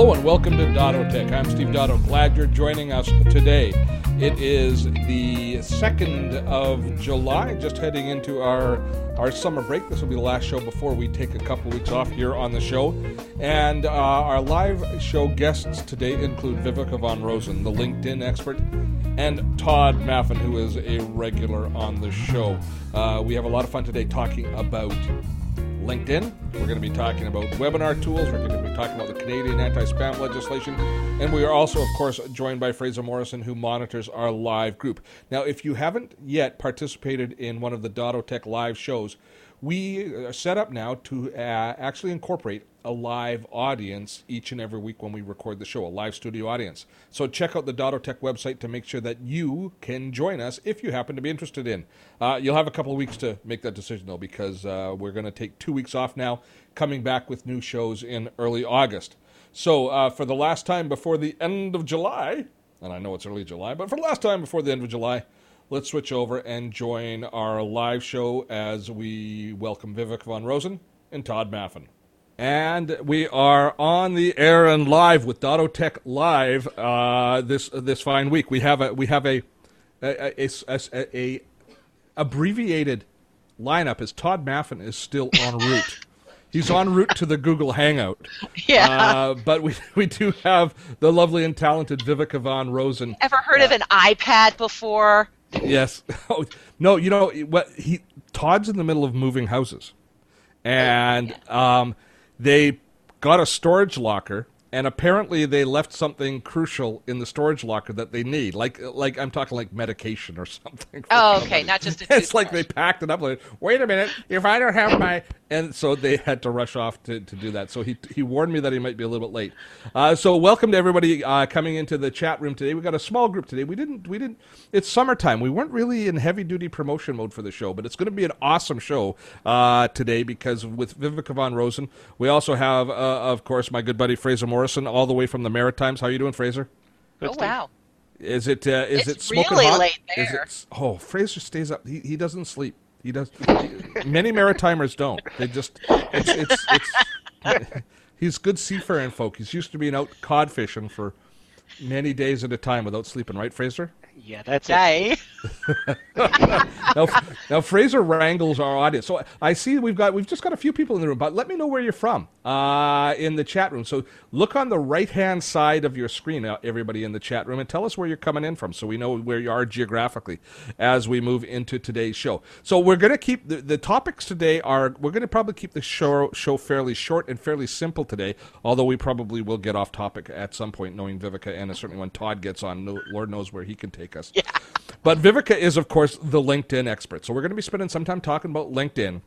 Hello and welcome to Dotto Tech. I'm Steve Dotto. Glad you're joining us today. It is the 2nd of July, just heading into our our summer break. This will be the last show before we take a couple weeks off here on the show. And uh, our live show guests today include Viveka von Rosen, the LinkedIn expert, and Todd Maffin, who is a regular on the show. Uh, we have a lot of fun today talking about LinkedIn. We're going to be talking about webinar tools. We're going to be talking about the Canadian anti spam legislation. And we are also, of course, joined by Fraser Morrison, who monitors our live group. Now, if you haven't yet participated in one of the Dotto Tech live shows, we are set up now to uh, actually incorporate a live audience each and every week when we record the show, a live studio audience. So check out the Dottotech website to make sure that you can join us if you happen to be interested in. Uh, you'll have a couple of weeks to make that decision though, because uh, we're going to take two weeks off now, coming back with new shows in early August. So uh, for the last time before the end of July, and I know it's early July, but for the last time before the end of July, let's switch over and join our live show as we welcome Vivek von Rosen and Todd Maffin. And we are on the air and live with Dotto Tech Live uh, this this fine week. We have a we have a a, a, a, a abbreviated lineup as Todd Maffin is still en route. He's en route to the Google Hangout. Yeah. Uh, but we we do have the lovely and talented Viveka von Rosen. Ever heard uh, of an iPad before? Yes. Oh, no, you know what? He Todd's in the middle of moving houses, and um, they got a storage locker and apparently they left something crucial in the storage locker that they need. Like like i'm talking like medication or something. Oh okay somebody. not just it's like they packed it up like wait a minute if i don't have my and so they had to rush off to, to do that. So he he warned me that he might be a little bit late. Uh, so welcome to everybody uh, coming into the chat room today. We got a small group today. We didn't we didn't it's summertime. We weren't really in heavy duty promotion mode for the show but it's going to be an awesome show uh, today because with viveka von rosen we also have uh, of course my good buddy fraser morrison all the way from the maritimes how are you doing fraser oh wow is it uh, is it's it smoking really hot? late there. Is it, oh, Fraser stays up. He, he doesn't sleep. He does. He, many Maritimers don't. They just it's it's, it's he's good seafaring folk. He's used to being out cod fishing for many days at a time without sleeping. Right, Fraser? Yeah, that's it. now, now Fraser wrangles our audience. So I see we've got we've just got a few people in the room, but let me know where you're from uh, in the chat room. So look on the right hand side of your screen, uh, everybody in the chat room, and tell us where you're coming in from, so we know where you are geographically as we move into today's show. So we're going to keep the, the topics today are we're going to probably keep the show show fairly short and fairly simple today, although we probably will get off topic at some point, knowing Viveka and certainly when Todd gets on, no, Lord knows where he can take us. Yeah. But Viveka is, of course, the LinkedIn expert. So we're going to be spending some time talking about LinkedIn.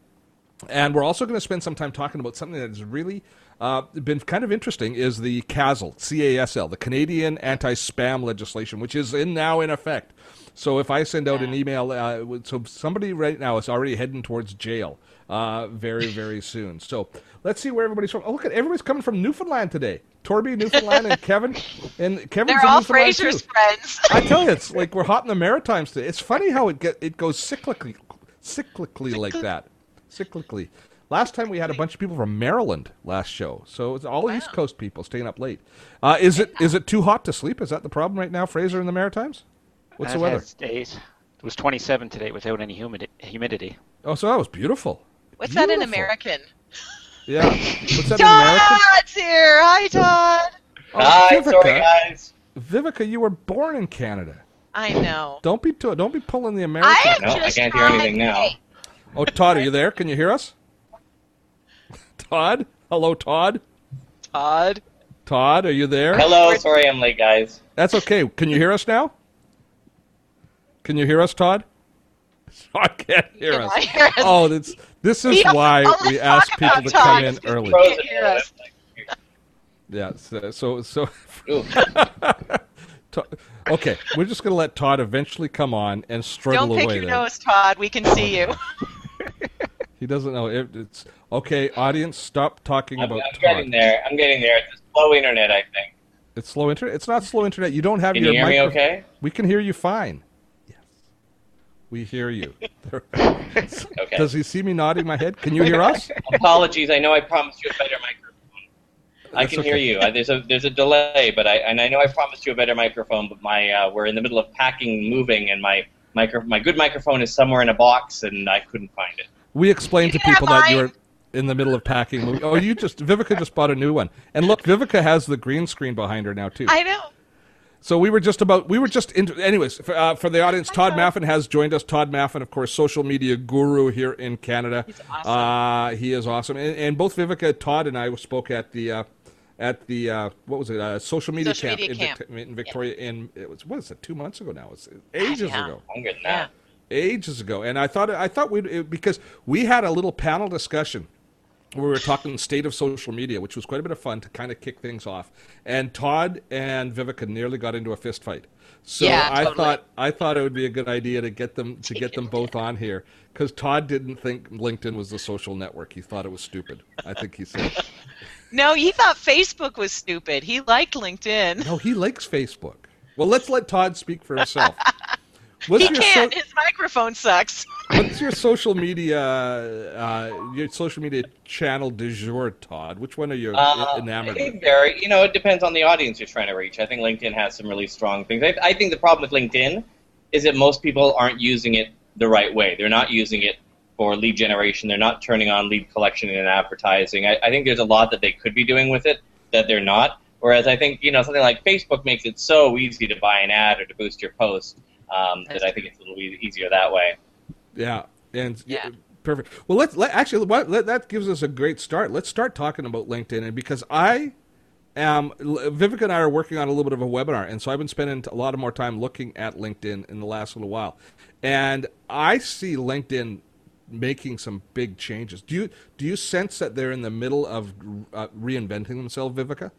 And we're also going to spend some time talking about something that has really uh, been kind of interesting is the CASL, C-A-S-L, the Canadian anti-spam legislation, which is in now in effect. So if I send out an email, uh, so somebody right now is already heading towards jail uh, very, very soon. So let's see where everybody's from. Oh, look at everybody's coming from Newfoundland today. Torbay, Newfoundland, and Kevin, and Kevin's They're all Newfoundland Fraser's too. friends. I tell you, it's like we're hot in the Maritimes today. It's funny how it get it goes cyclically, cyclically like that, cyclically. Last time we had a bunch of people from Maryland last show, so it's all Wow. East Coast people staying up late. Uh, is it is it too hot to sleep? Is that the problem right now, Fraser, in the Maritimes? What's the That weather? has days. It was 27 today without any humidi- humidity. Oh, so that was beautiful. What's that in American? Yeah. What's that in American? Todd's here. Hi, Todd. Oh, Hi, Viveka. sorry guys. Viveka, you were born in Canada. I know. Don't be to- don't be pulling the American. I am No, I can't hear anything now. Trying- Oh, Todd, are you there? Can you hear us? Todd? Hello, Todd? Todd. Todd, are you there? Hello, sorry I'm late, guys. That's okay. Can you hear us now? Can you hear us, Todd? I can't hear us. Hear us? Oh, this this is why we ask people to come in early. Frozen. Frozen. hear us. Yeah. So so, so okay, we're just gonna let Todd eventually come on and struggle Don't pick away your there. nose, Todd. We can see you. He doesn't know. It, it's okay. Audience, stop talking I'm, about I'm Todd. getting there. I'm getting there. It's a slow internet, I think. It's slow internet. It's not slow internet. You don't have Can your you hear me okay? We can hear you fine. Yes, we hear you. Okay. Does he see me nodding my head? Can you hear us? Apologies. I know I promised you a better microphone. I That's can hear you. Uh, There's a there's a delay, but I and I know I promised you a better microphone, but my uh, we're in the middle of packing, moving, and my micro my good microphone is somewhere in a box, and I couldn't find it. We explained to You can people that you were in the middle of packing. movie- Oh, you just Viveka just bought a new one, and look, Viveka has the green screen behind her now too. I know. So we were just about we were just into anyways for, uh, for the audience. Todd Maffin has joined us. Todd Maffin, of course, social media guru here in Canada. He's awesome. Uh, he is awesome, and, and both Viveka, Todd, and I spoke at the uh, at the uh, what was it? Uh, social media Social camp, media in, camp. Victor- in Victoria. In it was what is it? Two months ago now. It's ages Yeah. ago Yeah. ages ago, and I thought I thought we would because we had a little panel discussion where we were talking state of social media, which was quite a bit of fun to kind of kick things off. And Todd and Viveka nearly got into a fist fight. So Yeah, I totally. thought I thought it would be a good idea to get them to get them both on here because Todd didn't think LinkedIn was a social network. He thought it was stupid. I think he said. No, he thought Facebook was stupid. He liked LinkedIn. No, he likes Facebook. Well, let's let Todd speak for himself. What's He your can't. so- His microphone sucks. What's your social media, uh, your social media channel du jour, Todd? Which one are you Uh, enamored with? it vary. You know, it depends on the audience you're trying to reach. I think LinkedIn has some really strong things. I, I think the problem with LinkedIn is that most people aren't using it the right way. They're not using it for lead generation. They're not turning on lead collection and advertising. I, I think there's a lot that they could be doing with it that they're not. Whereas I think you know something like Facebook makes it so easy to buy an ad or to boost your post um, that I think it's a little e- easier that way. Yeah, and yeah. Yeah. perfect. Well, let's let, actually what, let, that gives us a great start. Let's start talking about LinkedIn, and because I am Vivek and I are working on a little bit of a webinar, and so I've been spending a lot of more time looking at LinkedIn in the last little while, and I see LinkedIn making some big changes. Do you do you sense that they're in the middle of uh, reinventing themselves, Viveka?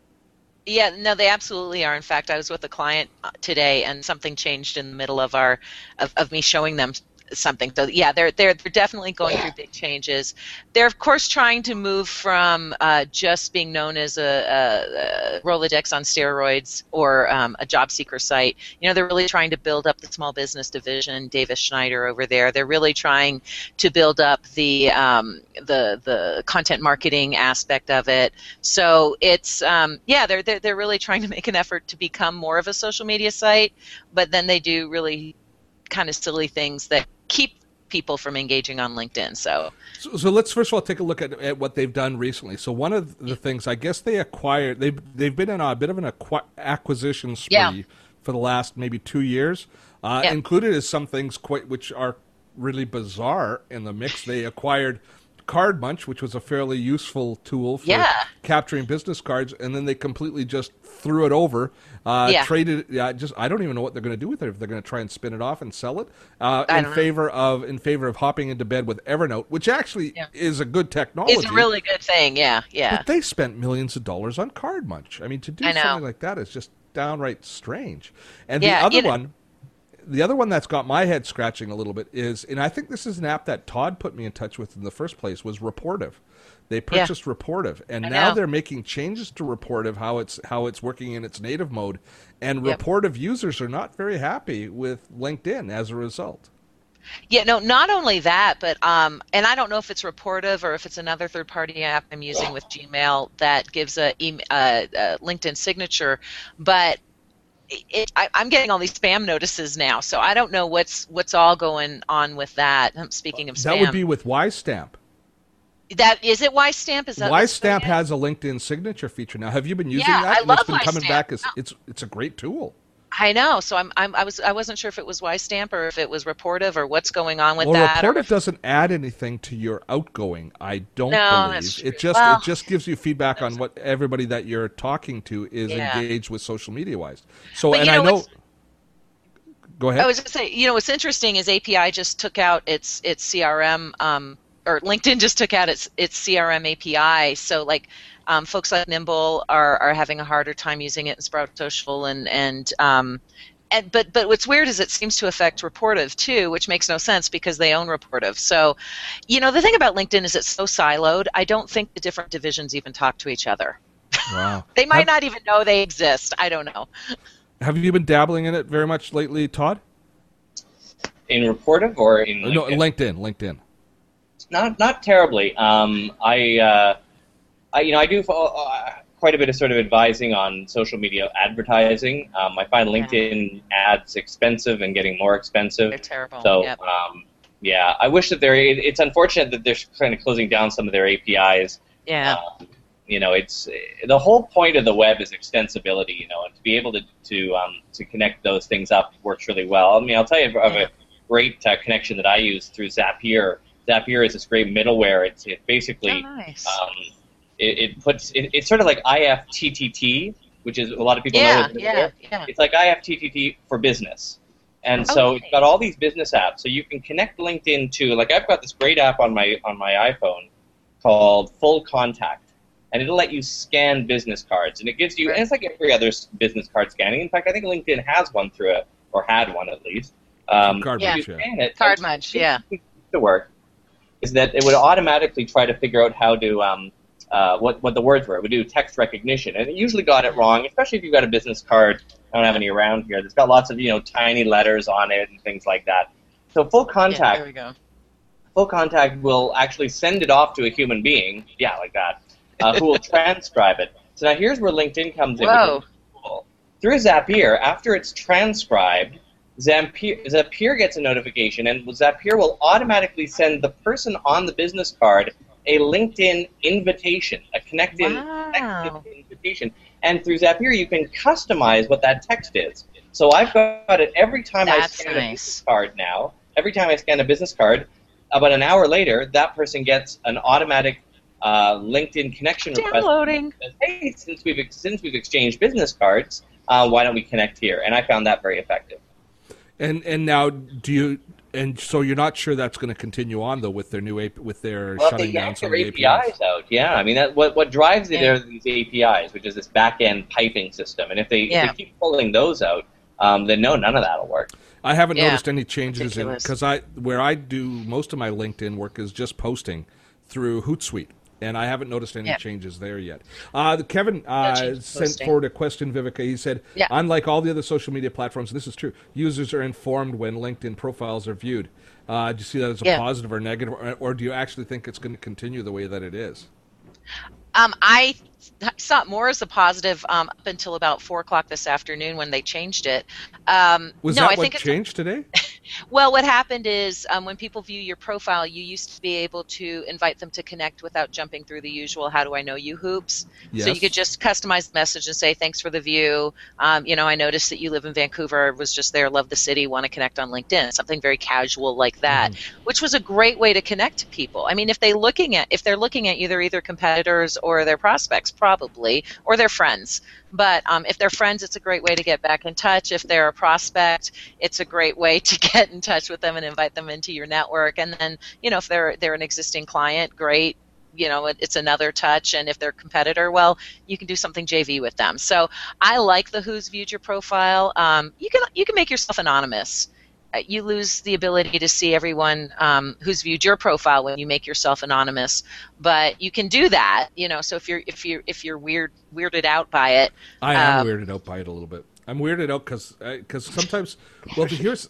Yeah, no, they absolutely are. In fact, I was with a client uh, today, and something changed in the middle of our of, of me showing them something. So yeah, they're they're they're definitely going through big changes. They're of course trying to move from uh, just being known as a, a, a Rolodex on steroids or um, a job seeker site. You know, they're really trying to build up the small business division. Davis Schneider over there. They're really trying to build up the um, the the content marketing aspect of it. So it's um, yeah, they're, they're they're really trying to make an effort to become more of a social media site, but then they do really kind of silly things that keep people from engaging on LinkedIn. So So, so let's first of all take a look at, at what they've done recently. So one of the things I guess they acquired they've they've been in a bit of an acqui- acquisition spree Yeah. for the last maybe two years. Uh, Yeah. Included is some things quite which are really bizarre in the mix. They acquired Card Munch, which was a fairly useful tool for Yeah. capturing business cards, and then they completely just threw it over. Uh, Yeah. Traded, yeah, just I don't even know what they're going to do with it. If they're going to try and spin it off and sell it, uh, in don't know. favor of in favor of hopping into bed with Evernote, which actually Yeah. is a good technology. it's a really good thing. Yeah, yeah. But they spent millions of dollars on Card Munch. I mean, to do something like that is just downright strange. And the other one, the other one that's got my head scratching a little bit is, and I think this is an app that Todd put me in touch with in the first place, was Rapportive. They purchased Rapportive, and I now know. they're making changes to Rapportive, how it's how it's working in its native mode, and Yep. Rapportive users are not very happy with LinkedIn as a result. Yeah, no, not only that, but um, and I don't know if it's Rapportive or if it's another third-party app I'm using with Gmail that gives a, em- uh a LinkedIn signature, but it, I, I'm getting all these spam notices now, so I don't know what's what's all going on with that. Speaking of spam, That would be with WiseStamp. that is it. WiseStamp is that WiseStamp has a LinkedIn signature feature now. Have you been using Yeah, that? I And love it's been coming back as it's it's a great tool. I know, so I'm, I'm I was I wasn't sure if it was WiseStamp or if it was Rapportive or what's going on with well, that. or Rapportive doesn't add anything to your outgoing. I don't No, believe it. Just Well- it just gives you feedback on what everybody that you're talking to is Yeah. engaged with social media wise. So, But and you I know know. Go ahead. I was going to say, you know, what's interesting is API just took out its its CRM, um, or LinkedIn just took out its its CRM API. So like, um, folks like Nimble are are having a harder time using it in Sprout Social, and and um, and but but what's weird is it seems to affect Rapportive too, which makes no sense because they own Rapportive. So, you know, the thing about LinkedIn is it's so siloed. I don't think the different divisions even talk to each other. wow. They might have, not even know they exist. I don't know. Have you been dabbling in it very much lately, Todd? In Rapportive or in No, LinkedIn? LinkedIn. Not not terribly. Um, I, uh, I you know I do follow, uh, quite a bit of sort of advising on social media advertising. Um, I find LinkedIn ads expensive and getting more expensive. They're terrible. So Yep. um, yeah, I wish that they're. it- It's unfortunate that they're kind of closing down some of their APIs. yeah. Um, you know, it's the whole point of the web is extensibility. You know, and to be able to to um, to connect those things up works really well. I mean, I'll tell you of a great uh, connection that I use through Zapier. Zapier is this great middleware. It's it basically oh, nice. um, it, it puts it, it's sort of like IFTTT, which is a lot of people know. yeah, as yeah, yeah. It's like IFTTT for business. And so Okay. it's got all these business apps. So you can connect LinkedIn to like I've got this great app on my on my iPhone called Full Contact, and it'll let you scan business cards, and it gives you. And it's like every other business card scanning. In fact, I think LinkedIn has one through it, or had one at least. Um, Card Yeah. you yeah. scan it, Card munch, yeah. to work is that it would automatically try to figure out how to um, uh, what what the words were. It would do text recognition, and it usually got it wrong, especially if you've got a business card. I don't have any around here. That's got lots of you know tiny letters on it and things like that. So full Yeah, contact, there we go. full contact will actually send it off to a human being, yeah, like that, uh, who will transcribe it. So now here's where LinkedIn comes in. Whoa. cool. Through Zapier, after it's transcribed, Zapier, Zapier gets a notification, and Zapier will automatically send the person on the business card a LinkedIn invitation, a connected, Wow. connected invitation. And through Zapier, you can customize what that text is. So I've got it every time I That's scan a business card now. Every time I scan a business card, about an hour later, that person gets an automatic uh, LinkedIn connection request. Downloading. that says, Hey, since we've since we've exchanged business cards, uh, why don't we connect here? And I found that very effective. And and now do you and so you're not sure that's going to continue on though with their new AP, with their Well, they shutting down yank some their APIs. APIs out. Yeah, I mean that what what drives it Yeah. are these APIs, which is this back end piping system. And if they, Yeah. if they keep pulling those out, um, then no, none of that'll work. I haven't Yeah. noticed any changes in because I where I do most of my LinkedIn work is just posting through Hootsuite, and I haven't noticed any Yeah. changes there yet. Uh, Kevin uh, change sent posting. forward a question, Viveka. He said, Yeah. "Unlike all the other social media platforms, this is true. Users are informed when LinkedIn profiles are viewed. Uh, do you see that as a Yeah. positive or negative, or, or do you actually think it's going to continue the way that it is?" Um, I saw it more as a positive um, up until about four o'clock this afternoon when they changed it. Um, Was no, that I what think it's changed today? Well, what happened is um, when people view your profile, you used to be able to invite them to connect without jumping through the usual "How do I know you?" hoops. So you could just customize the message and say, "Thanks for the view. Um, you know, I noticed that you live in Vancouver. Was just there. Love the city. Want to connect on LinkedIn." Something very casual like that, Mm-hmm. which was a great way to connect to people. I mean, if they looking at if they're looking at you, they're either competitors or their prospects, probably, or their friends. But um, if they're friends, it's a great way to get back in touch. If they're a prospect, it's a great way to get in touch with them and invite them into your network. And then, you know, if they're they're an existing client, great. You know, it's another touch. And if they're a competitor, well, you can do something JV with them. So I like the who's viewed your profile. Um, you can you can make yourself anonymous. Uh, You lose the ability to see everyone um, who's viewed your profile when you make yourself anonymous, but you can do that. You know, so if you're if you're if you're weird weirded out by it, I am Um, weirded out by it a little bit. I'm weirded out because because sometimes, well, here's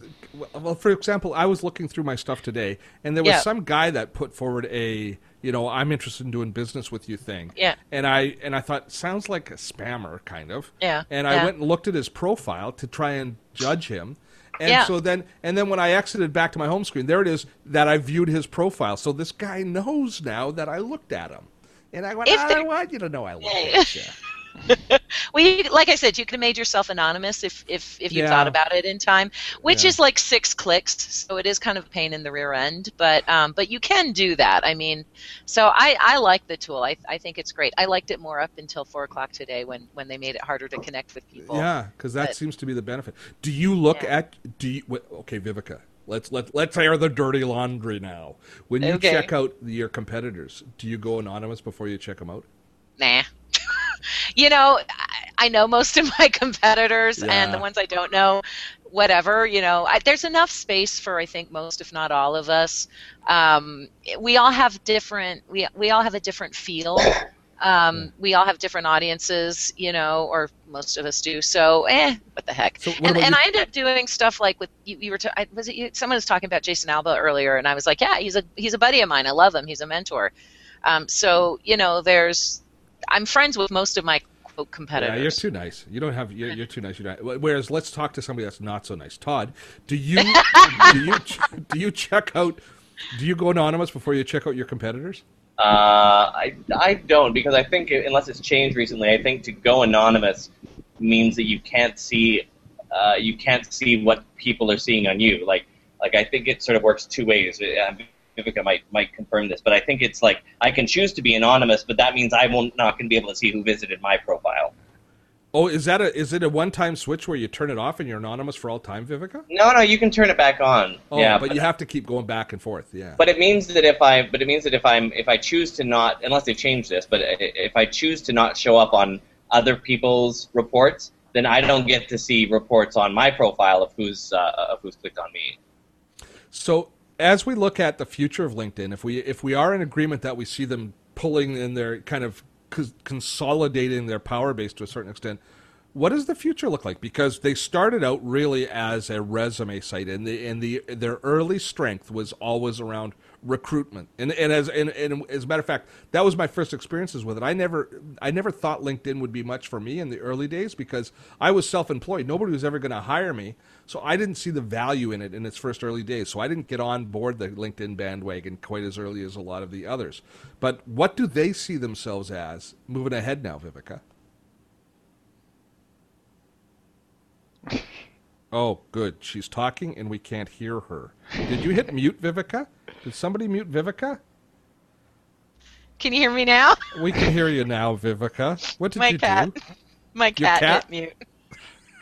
well, for example, I was looking through my stuff today, and there was Yeah. some guy that put forward a you know I'm interested in doing business with you thing, Yeah. and I and I thought sounds like a spammer kind of, Yeah, and I yeah. went and looked at his profile to try and judge him. And Yeah. so then, and then when I exited back to my home screen, there it is that I viewed his profile. So this guy knows now that I looked at him, and I went, If ah, I want you to know I looked at you. well, you, like I said, you could have made yourself anonymous if if, if you Yeah. thought about it in time, which Yeah. is like six clicks, so it is kind of a pain in the rear end. But um, but you can do that. I mean, so I, I like the tool. I, I think it's great. I liked it more up until four o'clock today when when they made it harder to connect with people. Yeah, because that But- seems to be the benefit. Do you look Yeah. at do you? Okay, Viveka, let's let let's air the dirty laundry now. When you Okay. check out your competitors, do you go anonymous before you check them out? Nah. You know, I, know most of my competitors, Yeah. and the ones I don't know, whatever. You know, I, there's enough space for I think most, if not all of us. Um, we all have different. We we all have a different feel. Um, we all have different audiences, you know, or most of us do. So, eh, what the heck? So what and and I end up doing stuff like with you. you were ta- I, was it you? Someone was talking about Jason Alba earlier, and I was like, yeah, he's a he's a buddy of mine. I love him. He's a mentor. Um, so you know, there's I'm friends with most of my quote competitors. Yeah, you're too nice. You don't have. You're, you're too nice. You're not. Whereas, let's talk to somebody that's not so nice. Todd, do you do you do you check out? Do you go anonymous before you check out your competitors? Uh, I I don't because I think unless it's changed recently, I think to go anonymous means that you can't see uh, you can't see what people are seeing on you. Like like I think it sort of works two ways. Uh, Viveka might might confirm this, but I think it's like I can choose to be anonymous, but that means I will not going to be able to see who visited my profile. Oh, is that a is it a one time switch where you turn it off and you're anonymous for all time, Viveka? No, no, you can turn it back on. Oh, yeah, but, but you have to keep going back and forth. Yeah. But it means that if I but it means that if I'm if I choose to not unless they've changed this, but if I choose to not show up on other people's reports, then I don't get to see reports on my profile of who's uh, of who's clicked on me. So as we look at the future of LinkedIn, if we if we are in agreement that we see them pulling in their kind of consolidating their power base to a certain extent, what does the future look like? Because they started out really as a resume site, and the and the their early strength was always around recruitment. And and as and, and, as a matter of fact, that was my first experiences with it. I never I never thought LinkedIn would be much for me in the early days because I was self-employed. Nobody was ever going to hire me, so I didn't see the value in it in its first early days. So I didn't get on board the LinkedIn bandwagon quite as early as a lot of the others. But what do they see themselves as moving ahead now, Viveka? Oh, good. She's talking and we can't hear her. Did you hit mute, Viveka? Did somebody mute Viveka? Can you hear me now? We can hear you now, Viveka. What did my you cat. do? My cat, cat? hit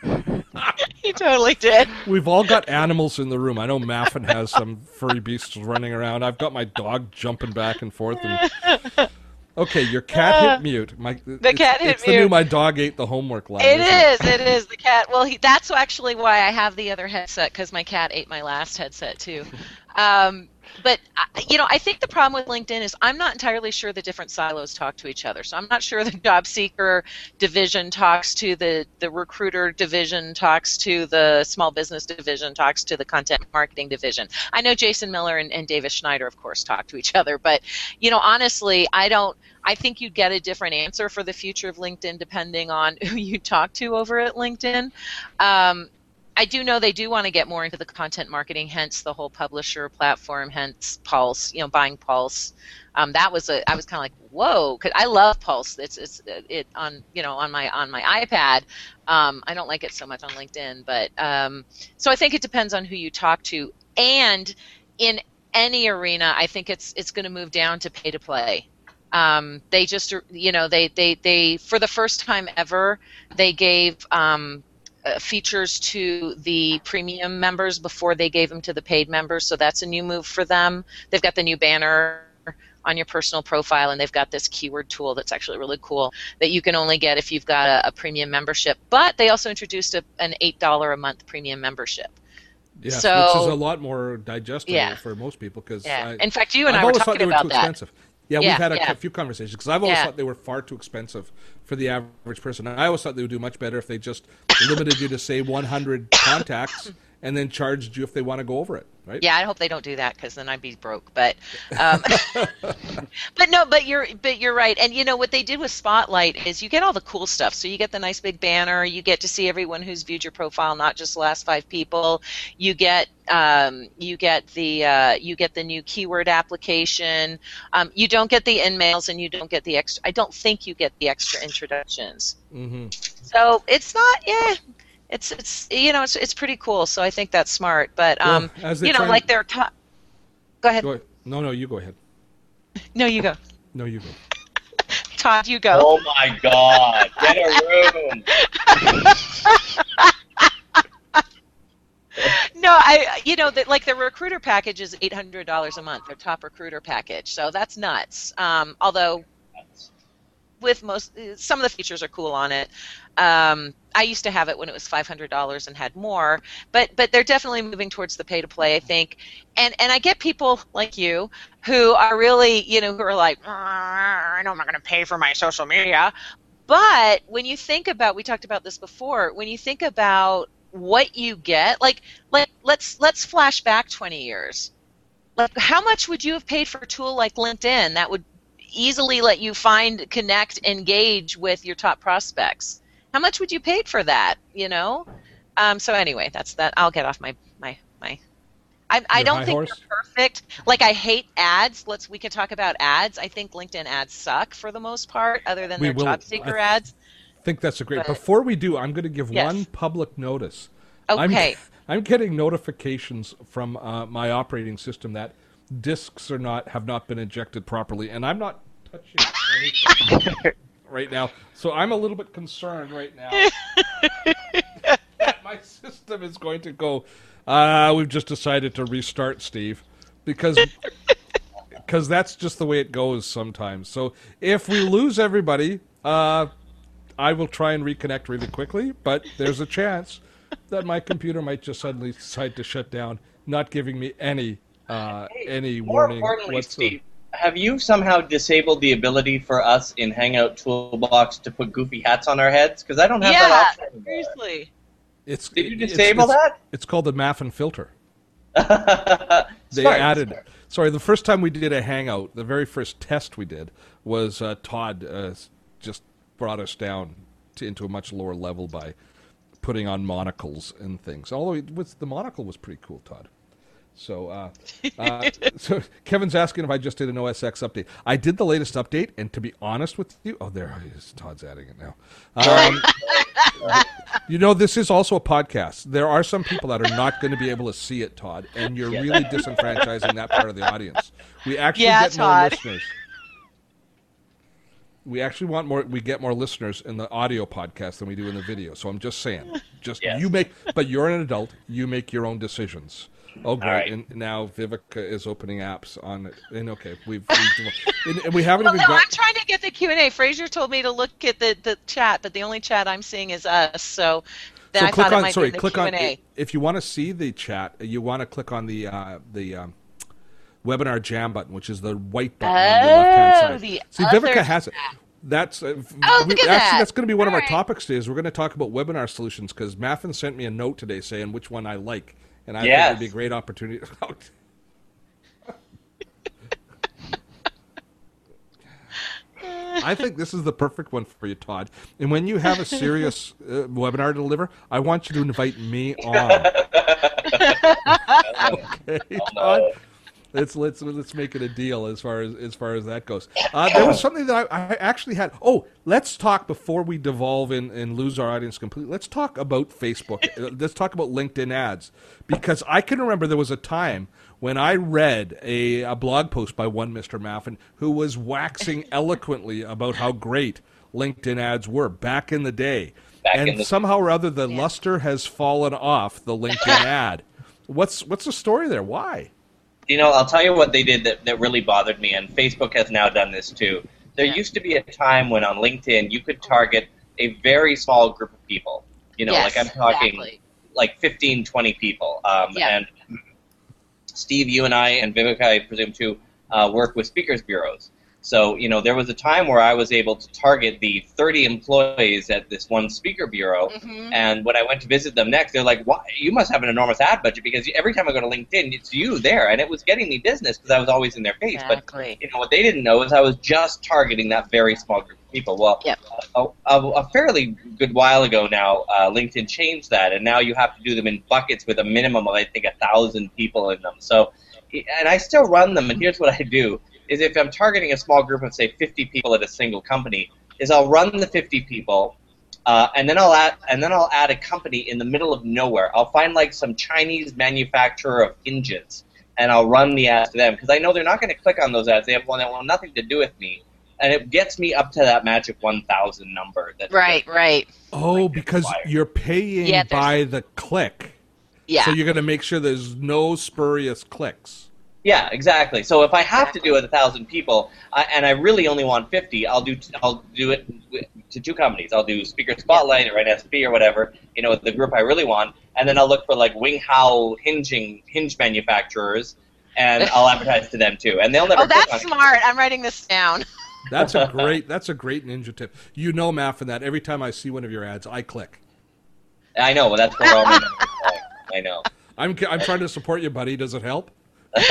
mute. he totally did. We've all got animals in the room. I know Maffin has some furry beasts running around. I've got my dog jumping back and forth. And... Okay, your cat uh, hit mute. My, the cat hit it's mute. the new my dog ate the homework line. It is. It? it is the cat. Well, he, that's actually why I have the other headset because my cat ate my last headset too. Um, but you know, I think the problem with LinkedIn is I'm not entirely sure the different silos talk to each other. So I'm not sure the job seeker division talks to the the recruiter division, talks to the small business division, talks to the content marketing division. I know Jason Miller and, and Davis Schneider, of course, talk to each other, but you know, honestly, I don't. I think you'd get a different answer for the future of LinkedIn depending on who you talk to over at LinkedIn. Um, I do know they do want to get more into the content marketing, hence the whole publisher platform, hence Pulse. You know, buying Pulse. Um, that was a. I was kind of like, whoa, because I love Pulse. It's it's it on you know on my on my iPad. Um, I don't like it so much on LinkedIn, but um, so I think it depends on who you talk to, and in any arena, I think it's it's going to move down to pay to play. Um, they just you know they they they for the first time ever they gave um, uh, features to the premium members before they gave them to the paid members. So that's a new move for them. They've got the new banner on your personal profile, and they've got this keyword tool that's actually really cool that you can only get if you've got a, a premium membership. But they also introduced a, an eight dollar a month premium membership. Yes, so, which is a lot more digestible yeah. for most people because yeah. in fact you and I've I were always talking thought they were about too that. Expensive. Yeah, yeah, we've had a yeah. few conversations because I've always Yeah. thought they were far too expensive for the average person. I always thought they would do much better if they just limited you to say 100 contacts and then charged you if they want to go over it, right? Yeah, I hope they don't do that because then I'd be broke. But, um, but no, but you're but you're right. And you know what they did with Spotlight is you get all the cool stuff. So you get the nice big banner. You get to see everyone who's viewed your profile, not just the last five people. You get um, you get the uh, you get the new keyword application. Um, you don't get the in-mails and you don't get the extra. I don't think you get the extra introductions. Mm-hmm. So it's not. Yeah, it's it's you know it's it's pretty cool. So I think that's smart. But um, Well, you know, try like and- they're. Ta- go ahead. Go ahead. No, no, you go ahead. No, you go. No, you go. Todd, you go. Oh my God! Get a room. No, I you know that like the recruiter package is eight hundred dollars a month. Their top recruiter package, so that's nuts. Um, although with most some of the features are cool on it. Um, I used to have it when it was five hundred dollars and had more, but but they're definitely moving towards the pay to play. I think, and and I get people like you who are really you know who are like "Ah, I know I'm not going to pay for my social media, but when you think about we talked about this before when you think about what you get like like let's let's flash back 20 years like how much would you have paid for a tool like linkedin that would easily let you find, connect, engage with your top prospects. How much would you pay for that? You know. Um, so anyway, that's that. I'll get off my my my. I, I don't think horse? they're perfect. Like I hate ads. Let's we can talk about ads. I think LinkedIn ads suck for the most part, other than We their will- job seeker I- ads. think that's a great. But- Before we do, I'm going to give Yes. one public notice. Okay. I'm, I'm getting notifications from uh, my operating system that disks are not have not been injected properly, and I'm not touching anything right now. So I'm a little bit concerned right now that my system is going to go. Uh, we've just decided to restart, Steve, because because that's just the way it goes sometimes. So if we lose everybody, uh, I will try and reconnect really quickly, but there's a chance that my computer might just suddenly decide to shut down, not giving me any uh, any More warning. importantly, whatsoever. Steve, have you somehow disabled the ability for us in Hangout Toolbox to put goofy hats on our heads? Because I don't have yeah, that option. Yeah, seriously. It's, Did you disable it's, that? It's called the Maffin filter. that? They added. Sorry, the first time we did a hangout, the very first test we did was uh, Todd uh, just brought us down to, into a much lower level by putting on monocles and things. Although it was, the monocle was pretty cool, Todd. So, uh, uh, so Kevin's asking if I just did an OSX update. I did the latest update, and to be honest with you, oh, there is. Todd's adding it now. Um, you know, this is also a podcast. There are some people that are not going to be able to see it, Todd, and you're really disenfranchising that part of the audience. We actually Yeah, get more listeners. We actually want more. We get more listeners in the audio podcast than we do in the video. So I'm just saying, just Yes. you make. But you're an adult. You make your own decisions. Oh, great! right. And now Viveka is opening apps on it. And okay, we've, we've and, and we haven't Well, even no, got. I'm trying to get the Q and A. Fraser told me to look at the, the chat, but the only chat I'm seeing is us. So then so I click thought it might sorry be the click Q&A. if you want to see the chat you want to click on the uh, the um, webinar jam button which is the white button on the left hand Oh, side the see other Viveka has it that's uh, Oh, we- look at actually that. that's going to be one of our right. topics today is we're going to talk about webinar solutions because Maffin sent me a note today saying which one I like and I Yes. think it'd be a great opportunity I think this is the perfect one for you, Todd. And when you have a serious uh, webinar to deliver, I want you to invite me on. okay, Todd. Let's let's let's make it a deal as far as as far as that goes. Uh, there was something that I, I actually had. Oh, let's talk before we devolve and, and lose our audience completely. Let's talk about Facebook. Uh, let's talk about LinkedIn ads because I can remember there was a time when I read a, a blog post by one Mr. Maffin who was waxing eloquently about how great LinkedIn ads were back in the day, Back and the- somehow or other the luster has fallen off the LinkedIn ad. What's what's the story there? Why? You know, I'll tell you what they did that, that really bothered me, and Facebook has now done this too. There Yeah. used to be a time when on LinkedIn you could target a very small group of people. You know, yes, like I'm talking exactly. like 15, 20 people. Um, Yeah. And Steve, you and I, and Viveka, I presume too, uh, work with speakers bureaus. So, you know, there was a time where I was able to target the 30 employees at this one speaker bureau. Mhm. And when I went to visit them next, they're like, "Why? You must have an enormous ad budget because every time I go to LinkedIn, it's you there." And it was getting me business because I was always in their face. But you know what they didn't know is I was just targeting that very small group of people. Well, Yep. a, a, a fairly good while ago now, uh, LinkedIn changed that, and now you have to do them in buckets with a minimum of I think a thousand people in them. So, and I still run them. And here's what I do: is if I'm targeting a small group of say 50 people at a single company, is I'll run the 50 people. Uh, and then I'll add, and then I'll add a company in the middle of nowhere. I'll find like some Chinese manufacturer of hinges, and I'll run the ads to them because I know they're not going to click on those ads. They have one that want nothing to do with me, and it gets me up to that magic 1,000 number. That Right, right. Oh, because flyer. you're paying Yeah, by the click. Yeah. So you're going to make sure there's no spurious clicks. Yeah, exactly. So if I have to do it with a thousand people, I, and I really only want fifty, I'll do I'll do it to two companies. I'll do Speaker Spotlight or NSP or whatever, you know, the group I really want, and then I'll look for like Wing Hao hinging hinge manufacturers, and I'll advertise to them too. And they'll never. Oh, click on that's it. smart. I'm writing this down. That's a great. that's a great ninja tip. You know, Maffin, that every time I see one of your ads, I click. I know. Well, that's where all my. I know. I'm I'm trying to support you, buddy. Does it help? and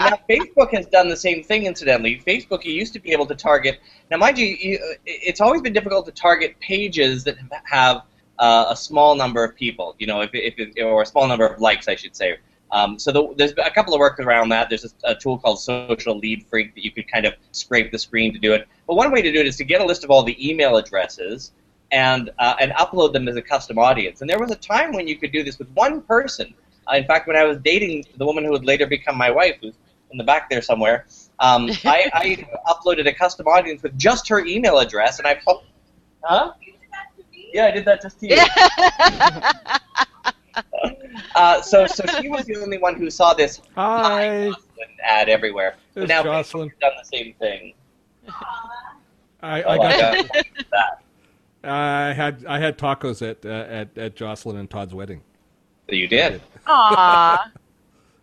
now Facebook has done the same thing. Incidentally, Facebook you used to be able to target. Now, mind you, you it's always been difficult to target pages that have uh, a small number of people. You know, if, if it, or a small number of likes, I should say. Um, so the, there's a couple of work around that. There's a, a, tool called Social Lead Freak that you could kind of scrape the screen to do it. But one way to do it is to get a list of all the email addresses and uh, and upload them as a custom audience. And there was a time when you could do this with one person. Uh, in fact, when I was dating the woman who would later become my wife, who's in the back there somewhere, um, I, I, uploaded a custom audience with just her email address, and I, huh? Yeah, I did that just to you. uh, so, so she was the only one who saw this Hi. ad everywhere. There's now Jocelyn. done the same thing. I, Oh, got got that. I had I had tacos at uh, at at Jocelyn and Todd's wedding. You did. Aw.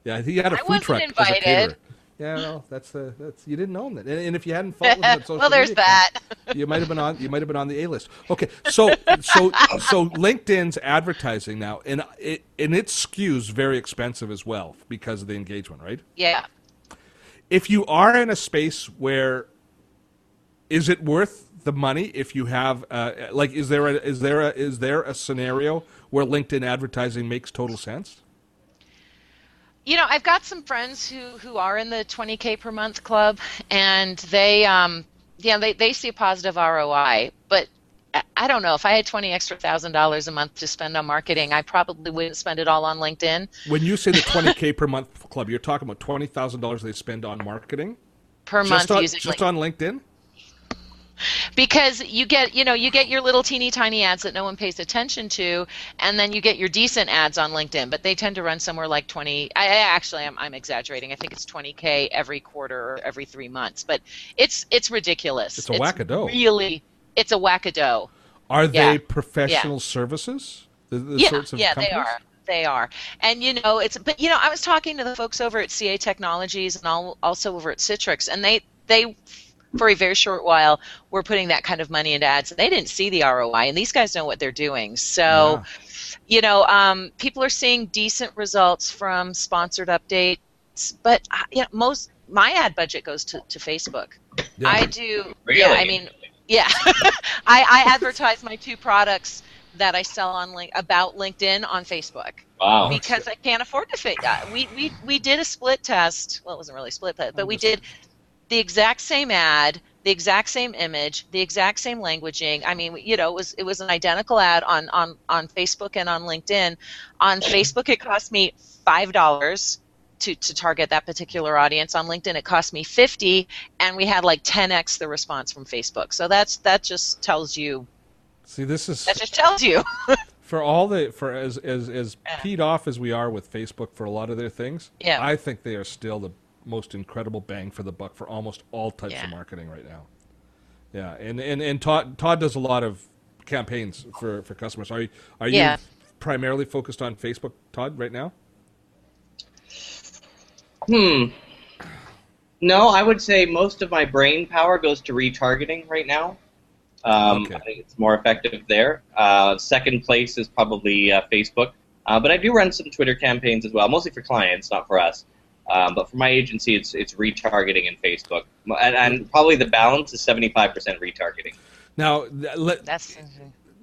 Yeah, he had a I food wasn't truck as a invited. caterer. Yeah, well, that's uh, that's you didn't know him that, and, and if you hadn't followed him on social well, there's media, that. you might have been on you might have been on the A list. Okay, so so so LinkedIn's advertising now, and it and it skews very expensive as well because of the engagement, right? Yeah. If you are in a space where, is it worth the money if you have uh, like is there a is there a is there a scenario where LinkedIn advertising makes total sense? You know, I've got some friends who who are in the 20k per month club, and they um yeah they they see a positive ROI, but I- don't know. If I had 20 extra thousand dollars a month to spend on marketing, I probably wouldn't spend it all on LinkedIn. When you say the 20k per month club, you're talking about twenty thousand dollars they spend on marketing? Per just month on, using just Link- on LinkedIn. Because you get you know you get your little teeny tiny ads that no one pays attention to and then you get your decent ads on linkedin but they tend to run somewhere like 20 i, I actually I'm, I'm exaggerating. I think it's 20k every quarter or every three months but it's it's ridiculous. It's a whack-a-doe. Really it's a whack-a-doe. Are Yeah. they professional services? The, the yeah sorts of yeah they are. They are. And you know it's but you know i was talking to the folks over at ca technologies and al- also over at citrix and they they for a very short while were putting that kind of money into ads and they didn't see the roi and these guys know what they're doing so you know um, people are seeing decent results from sponsored updates but uh, you know, most my ad budget goes to, to facebook Yeah. i do Really? yeah i mean yeah I, I advertise my two products that i sell on link about linkedin on facebook Wow. because I can't afford to fit. Uh, we we we did a split test. Well, it wasn't really a split test, but we did the exact same ad, the exact same image, the exact same languaging. I mean, you know, it was it was an identical ad on on on Facebook and on LinkedIn. On Facebook, it cost me five dollars. To, to target that particular audience on LinkedIn, it cost me fifty, and we had like ten x the response from Facebook. So that's that just tells you See, this is that just tells you. for all the for as as as Yeah. peed off as we are with Facebook for a lot of their things. Yeah. I think they are still the most incredible bang for the buck for almost all types Yeah. of marketing right now. Yeah, and and and Todd Todd does a lot of campaigns for for customers. Are you are you Yeah. primarily focused on Facebook, Todd, right now? Hmm. No, I would say most of my brain power goes to retargeting right now. Um, Okay. I think it's more effective there. Uh, second place is probably uh, Facebook, uh, but I do run some Twitter campaigns as well, mostly for clients, not for us. Um, but for my agency, it's it's retargeting in Facebook, and, and probably the balance is seventy five percent retargeting. Now, let, That's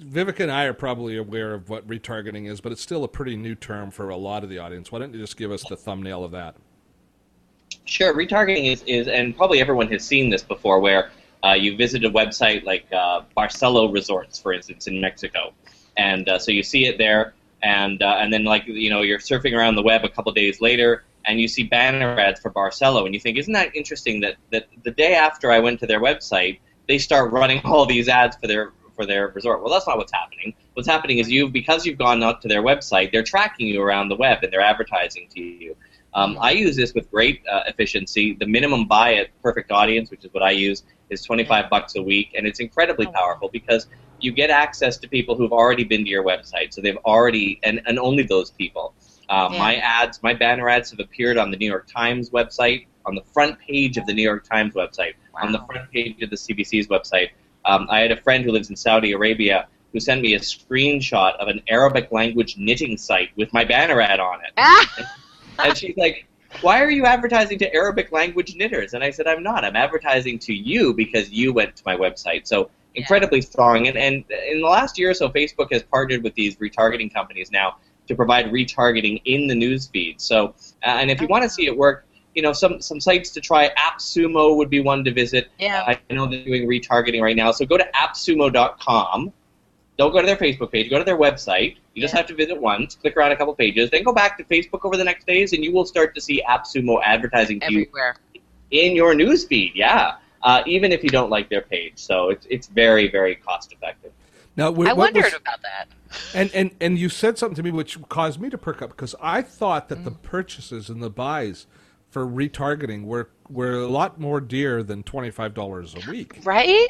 Vivek and I are probably aware of what retargeting is, but it's still a pretty new term for a lot of the audience. Why don't you just give us the thumbnail of that? Sure, retargeting is, is and probably everyone has seen this before, where uh, you visit a website like uh, Barcelo Resorts, for instance, in Mexico, and uh, so you see it there, and uh, and then like you know you're surfing around the web a couple days later, and you see banner ads for Barcelo, and you think, isn't that interesting that that the day after I went to their website, they start running all these ads for their for their resort. Well, that's not what's happening. What's happening is you because you've gone up to their website, they're tracking you around the web and they're advertising to you. Um, I use this with great uh, efficiency. The minimum buy at Perfect Audience, which is what I use, is 25 bucks a week, and it's incredibly Oh, powerful because you get access to people who've already been to your website. So they've already, and, and only those people. Um, Yeah. My ads, my banner ads have appeared on the New York Times website, on the front page of the New York Times website, on the front page of the CBC's website. Um, I had a friend who lives in Saudi Arabia who sent me a screenshot of an Arabic language knitting site with my banner ad on it Ah! and she's like, why are you advertising to Arabic language knitters? And I said, I'm not. I'm advertising to you because you went to my website. So incredibly yeah. strong. And, and in the last year or so, Facebook has partnered with these retargeting companies now to provide retargeting in the news feed. So, uh, and if you want to see it work, you know, some, some sites to try. AppSumo would be one to visit. Yeah. I know they're doing retargeting right now. So go to appsumo.com. Don't go to their Facebook page. Go to their website. You just yeah. have to visit once, click around a couple pages, then go back to Facebook over the next days, and you will start to see AppSumo advertising Everywhere. in your news feed. Yeah, uh, even if you don't like their page. So it's it's very very cost effective. Now, w- I wondered was, about that. And, and and you said something to me which caused me to perk up because I thought that mm. the purchases and the buys for retargeting were were a lot more dear than twenty five dollars a week. Right?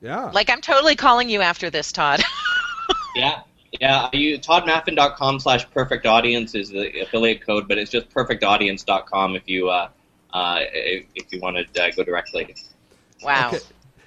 Yeah. Like I'm totally calling you after this, Todd. yeah. Yeah, you, toddmaffin.com slash perfect audience is the affiliate code, but it's just perfectaudience.com if you uh, uh, if, if you want to uh, go directly. Wow. Okay.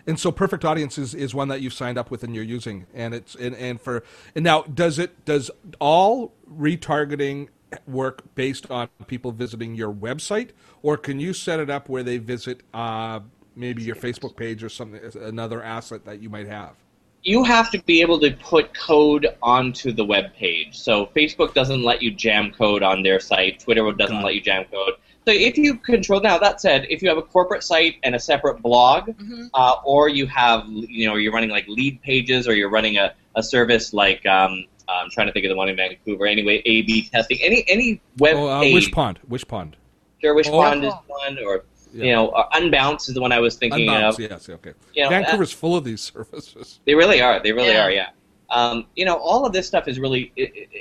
And so perfect audience is, is one that you've signed up with and you're using and it's and, and for and now does it does all retargeting work based on people visiting your website, or can you set it up where they visit uh, maybe your Facebook page or something, another asset that you might have? You have to be able to put code onto the web page. So Facebook doesn't let you jam code on their site. Twitter doesn't let you jam code. So if you control now, that said, if you have a corporate site and a separate blog, mm-hmm. uh, or you have you know you're running like lead pages, or you're running a, a service like um, I'm trying to think of the one in Vancouver. Anyway, A/B testing. Any any web oh, uh, page. Wishpond. Wishpond. Sure, Wishpond oh. is one, or yeah. you know, uh, Unbounce is the one I was thinking Unbounce, of. Yes, okay. You know, Vancouver's uh, full of these services. They really are. They really yeah. are. Yeah. Um, you know, all of this stuff is really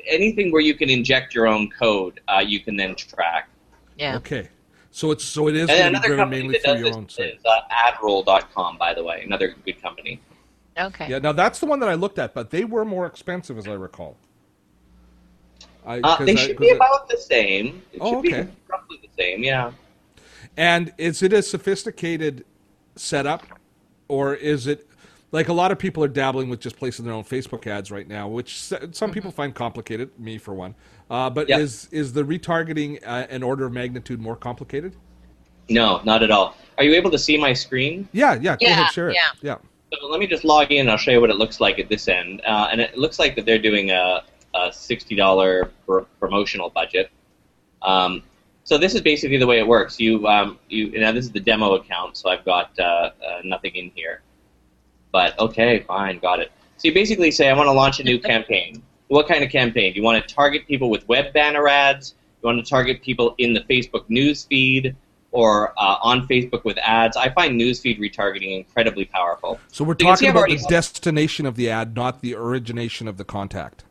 anything where you can inject your own code. Uh, you can then track. Yeah. Okay. So it's so it is and another company mainly that does your own site. Is, uh, adroll.com, by the way, another good company. Okay. Yeah, now that's the one that I looked at, but they were more expensive, as I recall. I, uh, they should be about the same. It oh, should okay. be roughly the same, yeah. And is it a sophisticated setup, or is it like a lot of people are dabbling with just placing their own Facebook ads right now, which some mm-hmm. people find complicated, me for one. Uh, but yep. is is the retargeting uh, an order of magnitude more complicated? No, not at all. Are you able to see my screen? Yeah, yeah. Go yeah, ahead, share it. Yeah. yeah. So let me just log in. I'll show you what it looks like at this end. Uh, and it looks like that they're doing a, a $60 pr- promotional budget. Um, so this is basically the way it works. You, um, you now this is the demo account, so I've got uh, uh, nothing in here. But okay, fine, got it. So you basically say, I want to launch a new campaign. What kind of campaign? Do you want to target people with web banner ads? Do you want to target people in the Facebook news feed? or uh, on Facebook with ads. I find newsfeed retargeting incredibly powerful. So we're so talking about the destination of the ad, not the origination of the contact.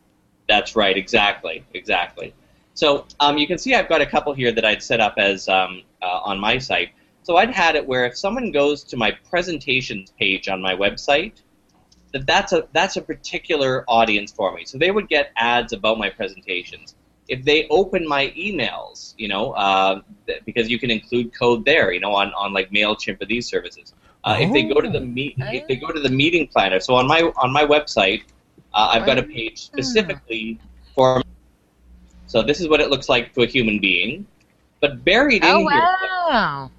That's right, exactly, exactly. So um, you can see I've got a couple here that I'd set up as um, uh, on my site. So I'd had it where if someone goes to my presentations page on my website, that that's a that's a particular audience for me. So they would get ads about my presentations if they open my emails, you know, uh, because you can include code there, you know, on, on like Mailchimp or these services. Uh, oh. If they go to the meet, if they go to the meeting planner. So on my on my website, uh, I've got a page specifically for. So this is what it looks like to a human being, but buried in oh, here.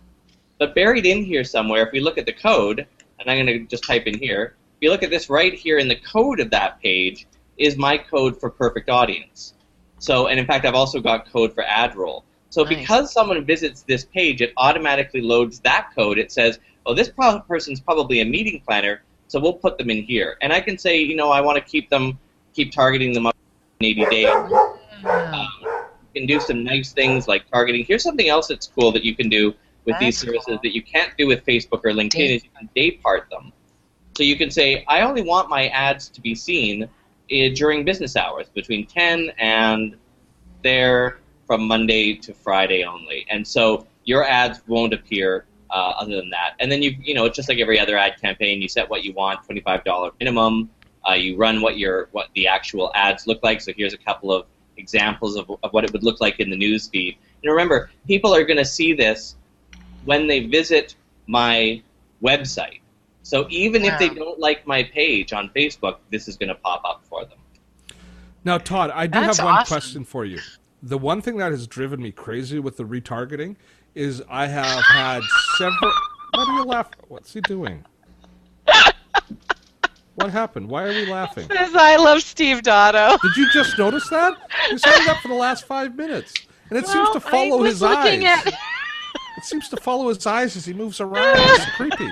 But buried in here somewhere, if we look at the code, and I'm going to just type in here. If you look at this right here in the code of that page, is my code for perfect audience. So, and in fact, I've also got code for AdRoll. So nice. because someone visits this page, it automatically loads that code. It says, oh, this pro- person's probably a meeting planner, so we'll put them in here. And I can say, you know, I want to keep them, keep targeting them up in 80 days. Um, you can do some nice things like targeting. Here's something else that's cool that you can do with that's these services cool. that you can't do with Facebook or LinkedIn is you can day part them. So you can say, I only want my ads to be seen during business hours between 10 and there from Monday to Friday only. And so your ads won't appear uh, other than that. And then you you know it's just like every other ad campaign. You set what you want, twenty five dollar minimum. Uh, you run what your what the actual ads look like. So here's a couple of examples of, of what it would look like in the news feed. And remember, people are going to see this when they visit my website. So even wow. if they don't like my page on Facebook, this is going to pop up for them. Now, Todd, I do That's have one awesome. question for you. the one thing that has driven me crazy with the retargeting is I have had several. What are you laughing? What's he doing? What happened? Why are we laughing? Because I love Steve Dotto. Did you just notice that? He's had it up for the last five minutes, and it seems to follow I was his eyes. looking At... It seems to follow his eyes as he moves around. It's creepy.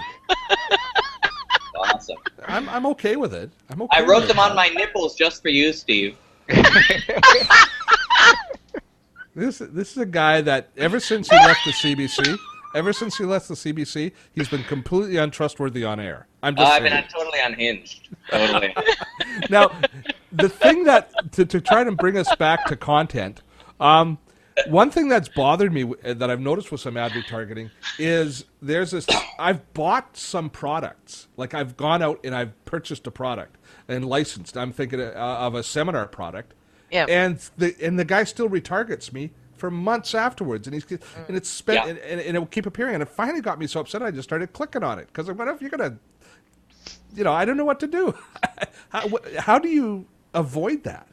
Awesome. I'm I'm okay with it. I'm okay. I with wrote it. them on my nipples just for you, Steve. This this is a guy that ever since he left the CBC, ever since he left the CBC, he's been completely untrustworthy on air. I'm Uh, just I mean, saying. I'm totally unhinged. Totally. now, the thing that to, to try to bring us back to content, um, one thing that's bothered me uh, that I've noticed with some ad retargeting is there's this. I've bought some products, like I've gone out and I've purchased a product and licensed. I'm thinking uh, of a seminar product, Yeah. and the and the guy still retargets me for months afterwards, and he's and it's spent Yeah. and, and, it will keep appearing, and it finally got me so upset I just started clicking on it because I what if you're gonna you know, I don't know what to do. how, how do you avoid that?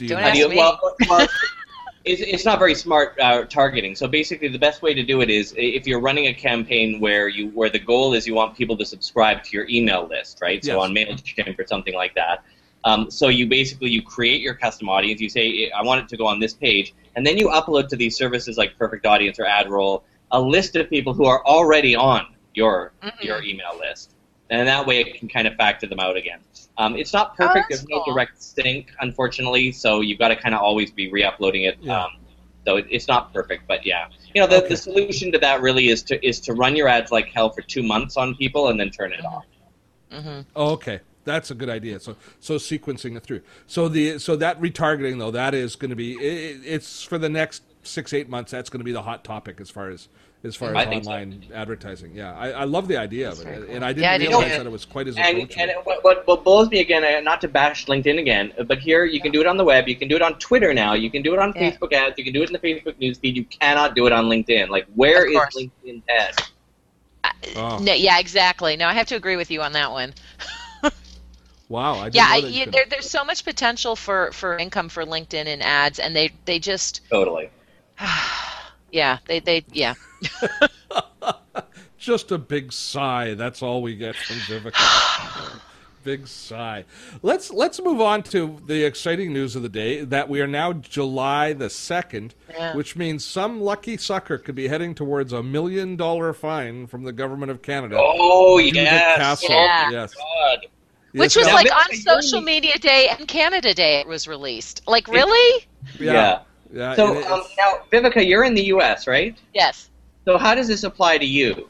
Do you Don't ask do you- me. well, well, it's, it's not very smart uh, targeting. So basically, the best way to do it is if you're running a campaign where you where the goal is you want people to subscribe to your email list, right? So Yes. on Mailchimp or something like that. Um, so you basically you create your custom audience. You say I want it to go on this page, and then you upload to these services like Perfect Audience or AdRoll a list of people who are already on your Mhm. your email list, and that way it can kind of factor them out again. Um, it's not perfect. Oh, that's There's no direct sync, unfortunately, so you've got to kind of always be re-uploading it. Yeah. Um, so it, it's not perfect, but yeah, you know, the, Okay. the solution to that really is to is to run your ads like hell for two months on people and then turn it off. hmm Oh, okay, that's a good idea. So, so sequencing it through. So the so that retargeting though, that is going to be it, it's for the next six eight months. That's going to be the hot topic as far as as far I as think so. online advertising. Yeah, I, I love the idea of it, and I didn't Yeah, I do realize that it was quite as And, approachable. and what, what, what blows me again, uh, not to bash LinkedIn again, but here you can do it on the web, you can do it on Twitter now, you can do it on Yeah. Facebook ads, you can do it in the Facebook newsfeed. You cannot do it on LinkedIn. Like, where is Of is course. LinkedIn dead? Oh. No, yeah, exactly. No, I have to agree with you on that one. wow, I didn't Yeah, know I, you yeah there, there's so much potential for for income for LinkedIn and ads, and they they just Totally. yeah they they yeah. Just a big sigh. That's all we get from Viveka. big sigh. Let's let's move on to the exciting news of the day that we are now July the second, Yeah. which means some lucky sucker could be heading towards a million dollar fine from the government of Canada. Oh, due to yes. CASL. Yeah. Yes. God. Which was now- like on social media day and Canada Day it was released. Like really? yeah. Yeah, So it- um, now, Viveka, you're in the U.S., right? Yes. So how does this apply to you?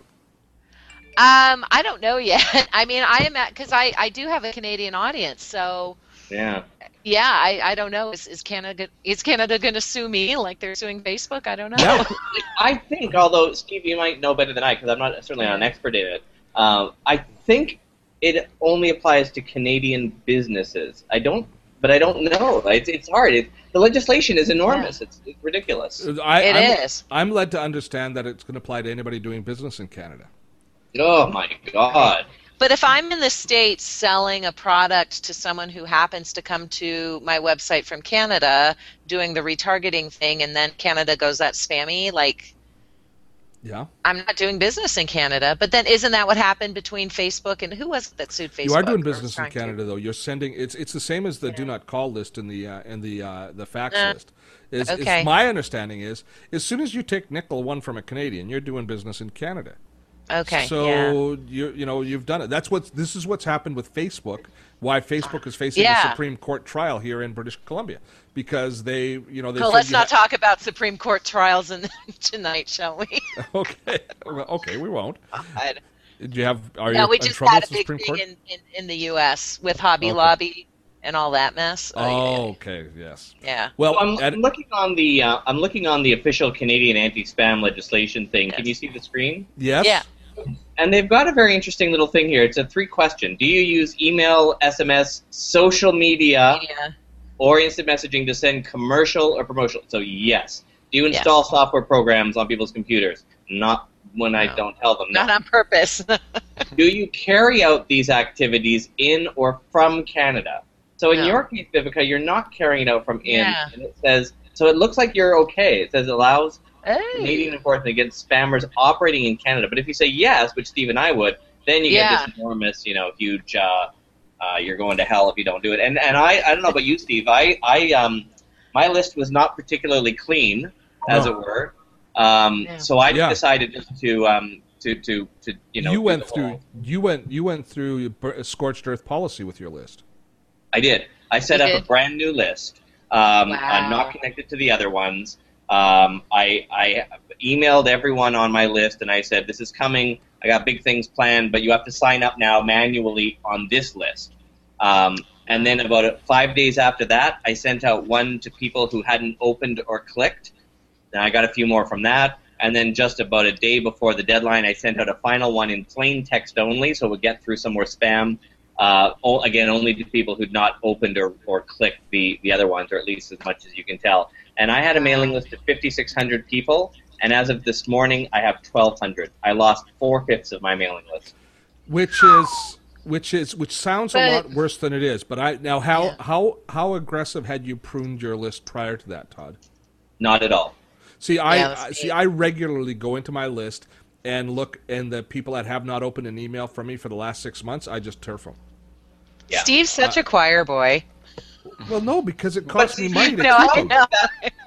Um, I don't know yet. I mean, I am at because I I do have a Canadian audience, so Yeah. yeah, I I don't know. Is is Canada is Canada going to sue me like they're suing Facebook? I don't know. Yeah. I think, although Steve, you might know better than I, because I'm not certainly not an expert in it. Um, I think it only applies to Canadian businesses. I don't, but I don't know. It's, it's hard. It, the legislation is enormous. It's, it's ridiculous. I, It I'm, is. I'm led to understand that it's going to apply to anybody doing business in Canada. Oh my God. But if I'm in the States selling a product to someone who happens to come to my website from Canada doing the retargeting thing and then Canada goes that spammy, like Yeah. I'm not doing business in Canada. But then isn't that what happened between Facebook and who was it that sued Facebook? You are doing business in trying to? Canada, though. You're sending it's it's the same as the do not call list in the uh, in the uh, the fax Uh, list. Is, is okay. my understanding is as soon as you take nickel one from a Canadian, you're doing business in Canada. Okay. yeah. So you you know you've done it. That's what this is what's happened with Facebook. Why Facebook is facing Yeah. a Supreme Court trial here in British Columbia because they you know they. Well, let's not ha- talk about Supreme Court trials in, tonight, shall we? Okay, Well, okay, we won't. God. Did you have? Are No, you we just trouble had a big Supreme thing Court? in, in, in the U.S. with Hobby Okay. Lobby and all that mess. Oh, okay, yes. yeah. Well, I'm, at- I'm looking on the uh, I'm looking on the official Canadian anti-spam legislation thing. Can you see the screen? yes. Yeah. And they've got a very interesting little thing here. It's a three question. Do you use email, SMS, social media, Yeah. or instant messaging to send commercial or promotional? So yes. Do you install software programs on people's computers? Not when I don't tell them. No. Not on purpose. Do you carry out these activities in or from Canada? So in No. your case, Viveka, you're not carrying it out from in, Yeah. and it says so. It looks like you're okay. It says allows Hey. Canadian enforcement against spammers operating in Canada. But if you say yes, which Steve and I would, then you Yeah. get this enormous, you know, huge. Uh, uh, you're going to hell if you don't do it. And and I I don't know about you, Steve. I I um my list was not particularly clean, as No. it were. Um, Yeah. so I Yeah. decided just to um to to to you know do went through you went you went through bur- scorched earth policy with your list. I did. I set You up did? a brand new list. Um, Wow. I'm not connected to the other ones. Um, I, I emailed everyone on my list and I said, "This is coming. I got big things planned, but you have to sign up now manually on this list." Um, and then about five days after that, I sent out one to people who hadn't opened or clicked. Then I got a few more from that. And then just about a day before the deadline, I sent out a final one in plain text only, so would get through some more spam. Uh, again, only to people who'd not opened or, or clicked the, the other ones, or at least as much as you can tell. And I had a mailing list of 5,600 people, and as of this morning, I have 1,200. I lost four fifths of my mailing list. which is which is which sounds a lot worse than it is. But I now how Yeah. how how aggressive had you pruned your list prior to that, Todd? Not at all. See, I Yeah, that's I- see. I regularly go into my list and look, and the people that have not opened an email from me for the last six months, I just turf them. Yeah. Steve's such uh, a choir boy. Well, no, because it costs me money to No, keep I them. know.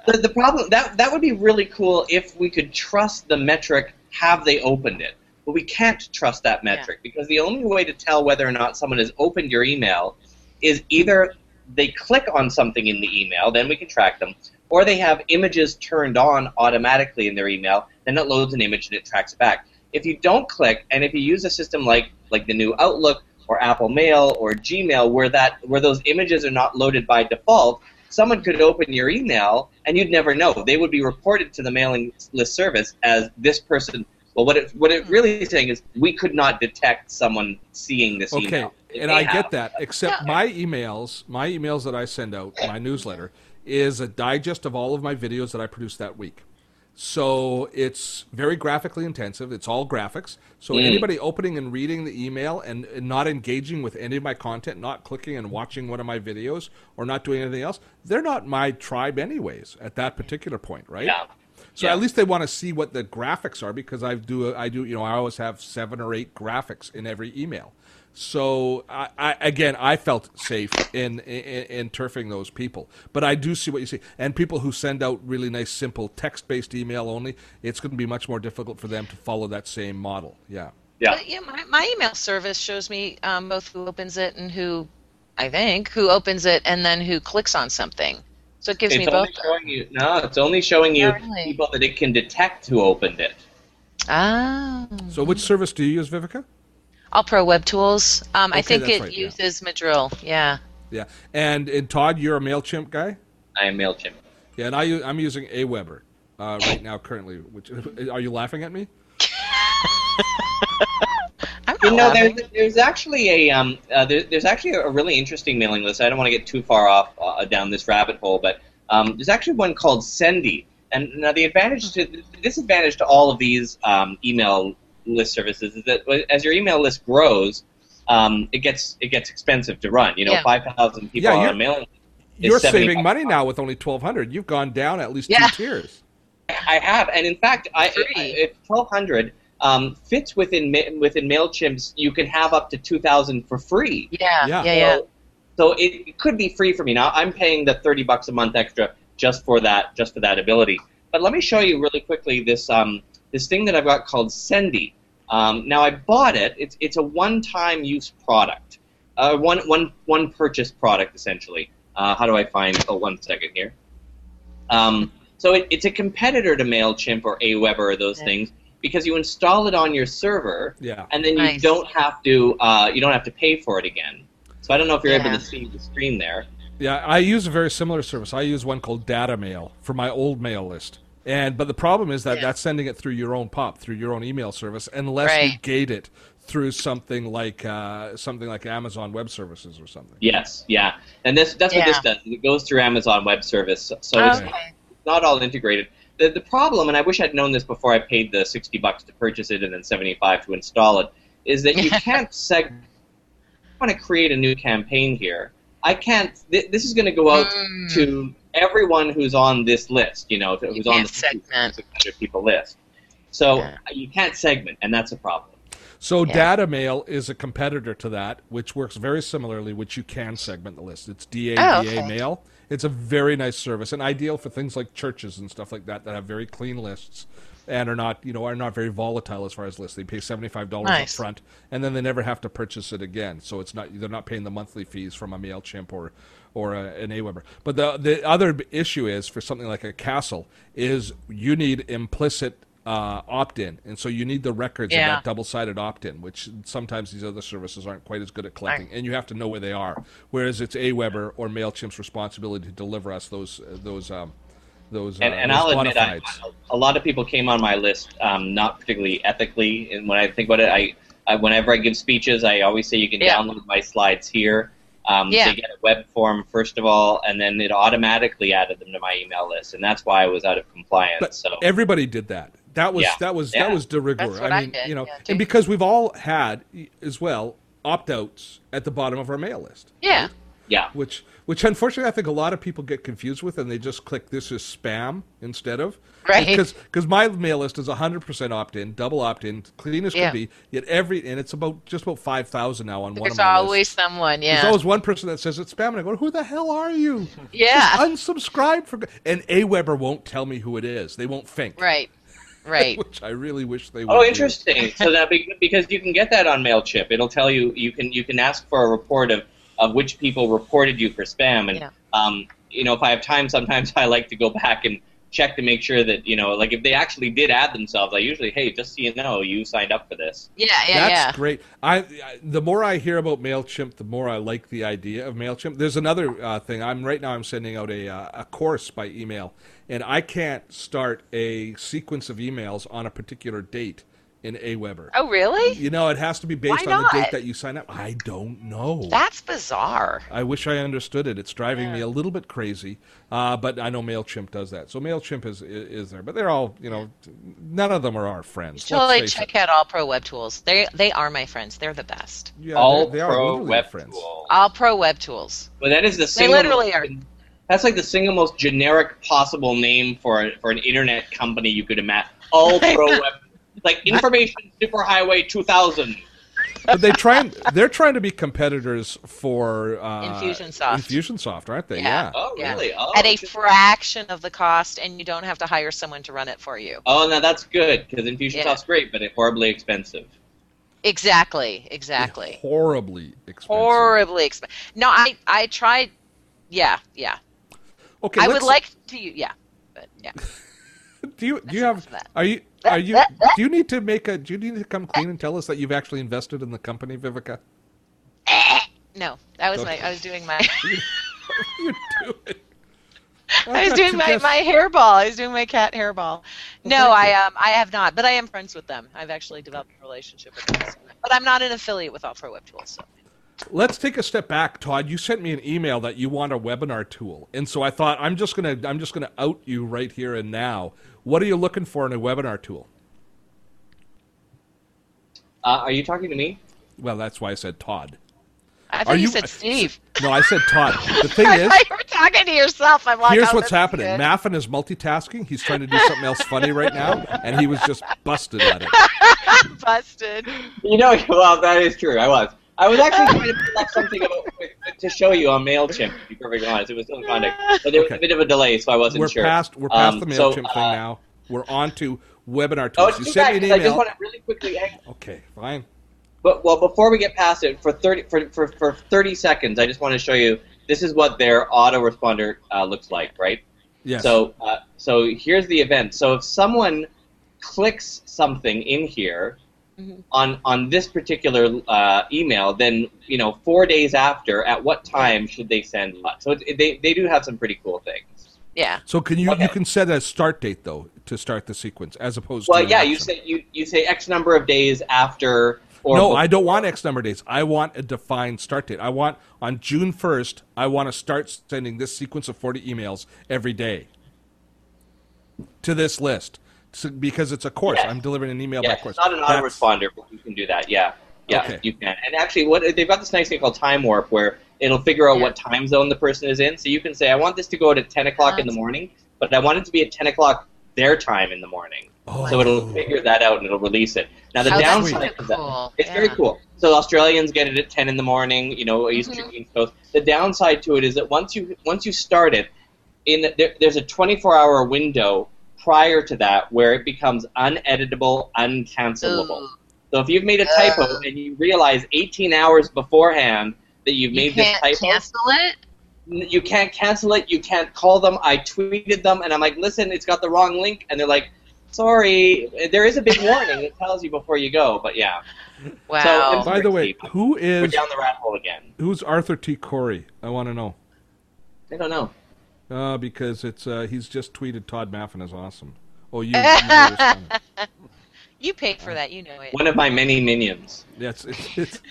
The, the problem that that would be really cool if we could trust the metric. Have they opened it? But we can't trust that metric because the only way to tell whether or not someone has opened your email is either they click on something in the email, then we can track them, or they have images turned on automatically in their email, then it loads an image and it tracks it back. If you don't click, and if you use a system like like the new Outlook or Apple Mail or Gmail, where that where those images are not loaded by default, someone could open your email and you'd never know. They would be reported to the mailing list service as this person. Well, what it what it really is saying is we could not detect someone seeing this Okay, email. Okay, and I have. get that. Except Yeah. my emails, my emails that I send out, my newsletter, is a digest of all of my videos that I produce that week. So it's very graphically intensive. It's all graphics. So Mm. anybody opening and reading the email and, and not engaging with any of my content, not clicking and watching one of my videos, or not doing anything else, they're not my tribe anyways at that particular point, right? Yeah. So Yeah. at least they want to see what the graphics are because I do I do you know I always have seven or eight graphics in every email. So I, I again I felt safe in, in in turfing those people, but I do see what you see. And people who send out really nice simple text based email only, it's going to be much more difficult for them to follow that same model. Yeah. Yeah. But, yeah, my, my email service shows me um, both who opens it and who, I think, who opens it and then who clicks on something. So it gives It's me both. only showing you no. It's only showing you Not really. people that it can detect who opened it. Ah. So which service do you use, Viveka? All Pro Web Tools. Um, I think that's it right, yeah. uses Mandrill. Yeah. Yeah. And and Todd, you're a Mailchimp guy. I am Mailchimp. Yeah, and I, am using Aweber uh, right now currently. Which are you laughing at me? You know, there's, there's actually a um, uh, there, there's actually a really interesting mailing list. I don't want to get too far off uh, down this rabbit hole, but um, there's actually one called Sendy. And now the advantage to the disadvantage to all of these um, email list services is that as your email list grows, um, it gets it gets expensive to run. You know, Yeah. five thousand people Yeah, on a mailing. is You're 70 saving money a now with only 1,200. You've gone down at least Yeah. two tiers. I have, and in fact, I, I, if 1,200 um, fits within Ma- within Mailchimp's, you can have up to 2,000 for free. Yeah. Yeah. Yeah. Yeah. So, so it, it could be free for me now. I'm paying the 30 bucks a month extra just for that just for that ability. But let me show you really quickly this um, this thing that I've got called Sendy. Um, now I bought it. It's it's a one-time use product, uh, one one one purchase product essentially. Uh, how do I find? Oh, one second here. Um, so it, it's a competitor to Mailchimp or Aweber or those Yeah. things because you install it on your server Yeah. and then you Nice. don't have to uh, you don't have to pay for it again. So I don't know if you're Yeah. able to see the screen there. Yeah, I use a very similar service. I use one called Dada Mail for my old mail list. And but the problem is that Yeah. that's sending it through your own POP, through your own email service, unless you gate it through something like uh, something like Amazon Web Services or something. Yes, yeah, and this that's what this does. It goes through Amazon Web Service, so so it's Okay. not all integrated. The, the problem, and I wish I'd known this before I paid the sixty bucks to purchase it and then seventy five to install it, is that you can't seg. I want to create a new campaign here, I can't. Th- this is going to go out Mm. to everyone who's on this list. You know, to, You who's on the segment. people list. So Yeah. you can't segment, and that's a problem. So Yeah. Dada Mail is a competitor to that, which works very similarly, which you can segment the list. It's DADA Oh, okay. Mail. It's a very nice service and ideal for things like churches and stuff like that that have very clean lists and are not, you know, are not very volatile as far as lists. They pay seventy five dollars Nice. up front and then they never have to purchase it again. So it's not they're not paying the monthly fees from a Mailchimp or or a, an Aweber. But the the other issue is for something like a CASL is you need implicit uh, opt-in, and so you need the records Yeah. of that double-sided opt-in, which sometimes these other services aren't quite as good at collecting, and you have to know where they are. Whereas it's Aweber or Mailchimp's responsibility to deliver us those uh, those um, those And, uh, and those I'll admit, I, bonafides. a lot of people came on my list um, not particularly ethically. And when I think about it, I, I whenever I give speeches, I always say you can Yeah. download my slides here. Um, Yeah. They get a web form first of all, and then it automatically added them to my email list, and that's why I was out of compliance. But so everybody did that. That was Yeah. that was Yeah. that was de rigueur. That's what I I mean, did, you know, yeah, and because we've all had as well opt-outs at the bottom of our mail list. Yeah. Yeah, which which unfortunately I think a lot of people get confused with, and they just click this is spam instead of Right. because because my mail list is 100 percent opt in, double opt in, clean as Yeah. can be. Yet every and it's about just about 5,000 now on one There's of my always lists. someone, yeah. There's yeah. always one person that says it's spam, and I go, "Who the hell are you?" Yeah. Just unsubscribe for. And Aweber won't tell me who it is. They won't think. Right. Right. Which I really wish they oh, would. Oh, do. interesting. so that be- because you can get that on Mailchimp, it'll tell you you can you can ask for a report of, of which people reported you for spam, and Yeah. um, you know if I have time, sometimes I like to go back and check to make sure that you know like if they actually did add themselves, I usually hey just so you know you signed up for this. Yeah, yeah, That's yeah. great. I, I the more I hear about Mailchimp, the more I like the idea of Mailchimp. There's another uh, thing. I'm right now. I'm sending out a uh, a course by email, and I can't start a sequence of emails on a particular date in Aweber. Oh, really? You know, it has to be based Why on the date that you sign up. I don't know. That's bizarre. I wish I understood it. It's driving me a little bit crazy, uh, but I know Mailchimp does that. So Mailchimp is is there, but they're all you know. None of them are our friends. Let's Totally check it. out All Pro Web Tools. They they are my friends. They're the best. Yeah, All they, they pro literally web friends. tool. All Pro Web Tools. But that is the They single literally most- are. That's like the single most generic possible name for a, for an internet company you could imagine. All pro web, like information superhighway 2000. but they try and they're trying to be competitors for uh, Infusionsoft. Infusionsoft, aren't they? Yeah. Yeah. Oh, Yeah. really? Oh, At a fraction of the cost, and you don't have to hire someone to run it for you. Oh, now that's good because Infusionsoft's Yeah. great, but it's horribly expensive. Exactly. Exactly. Horribly expensive. Horribly expensive. No, I I tried. Yeah, yeah. Okay. I would like to. Yeah, but yeah. Do you do you have of are you are you do you need to make a do you need to come clean and tell us that you've actually invested in the company, Viveka? No, that was my. I was doing my. You doing? I was doing my, my hairball. I was doing my cat hairball. No. I um I have not, but I am friends with them. I've actually developed a relationship with them. But I'm not an affiliate with All Pro Web Tools. So. Let's take a step back, Todd. You sent me an email that you want a webinar tool, and so I thought I'm just gonna I'm just gonna out you right here and now. What are you looking for in a webinar tool? Uh, are you talking to me? Well, that's why I said Todd. I Are thought you, you- said Steve. No, I said Todd. The thing is, you were talking to yourself. I'm like, here's oh, what's happening. good. Maffin is multitasking. He's trying to do something else funny right now, and he was just busted at it. Busted. You know, well, that is true. I was. I was actually trying to pull up something about, to show you on Mailchimp. To be perfectly honest, it was still in contact, but there was Okay. a bit of a delay, so I wasn't We're sure. past we're past Um, the so, Mailchimp uh, thing now. We're on to webinar Oh, tools. it's you too sent bad me an 'cause I just want to really quickly. Hang Okay, fine. But well, before we get past it, for thirty for, for, for thirty seconds, I just want to show you. This is what their autoresponder uh, looks like, right? Yes. So, uh, so here's the event. So if someone clicks something in here Mhm. on on this particular uh, email, then you know four days after, at what time should they send what? So it, they they do have some pretty cool things. Yeah. So can you Okay. you can set a start date though to start the sequence as opposed Well, to an yeah, you say you you say X number of days after. Or no, before. I don't want X number of days. I want a defined start date. I want on June first. I want to start sending this sequence of forty emails every day to this list so, because it's a course. Yes. I'm delivering an email Yeah, by it's course. not an That's- autoresponder, but you can do that. Yeah. Yeah, Okay. you can. And actually, what they've got this nice thing called Time Warp, where it'll figure out Yeah. what time zone the person is in. So you can say, I want this to go at 10 o'clock in the morning, but I want it to be at 10 o'clock their time in the morning. Oh. So it'll figure that out and it'll release it. Now the that's downside so of that, cool. it's Yeah. very cool. So Australians get it at 10 in the morning, you know, Eastern Mhm. East Coast. The downside to it is that once you once you start it, in there, there's a 24 hour window prior to that where it becomes uneditable, uncancelable. Ooh. So if you've made a typo Oh. and you realize 18 hours beforehand that you've You made this can't typo, cancel it. you can't cancel it. You can't call them. I tweeted them, and I'm like, listen, it's got the wrong link, and they're like, sorry. There is a big warning that tells you before you go, but yeah, Wow. So- By the way, who is we're down the rat hole again. who's Arthur T. Corey? I want to know. I don't know. Uh, because it's uh, he's just tweeted Todd Maffin is awesome. Oh, you. you you paid for that. You know it. One of my many minions. Yeah, it's, it's it's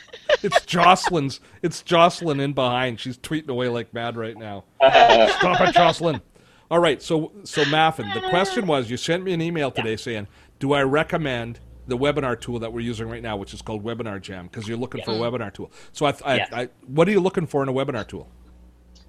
it's Jocelyn's. It's Jocelyn in behind. She's tweeting away like mad right now. Stop it, Jocelyn. All right, so so Maffin, the question was you sent me an email today saying, do I recommend the webinar tool that we're using right now, which is called Webinar Jam, because you're looking for a webinar tool. So I, I, Yes. I, what are you looking for in a webinar tool?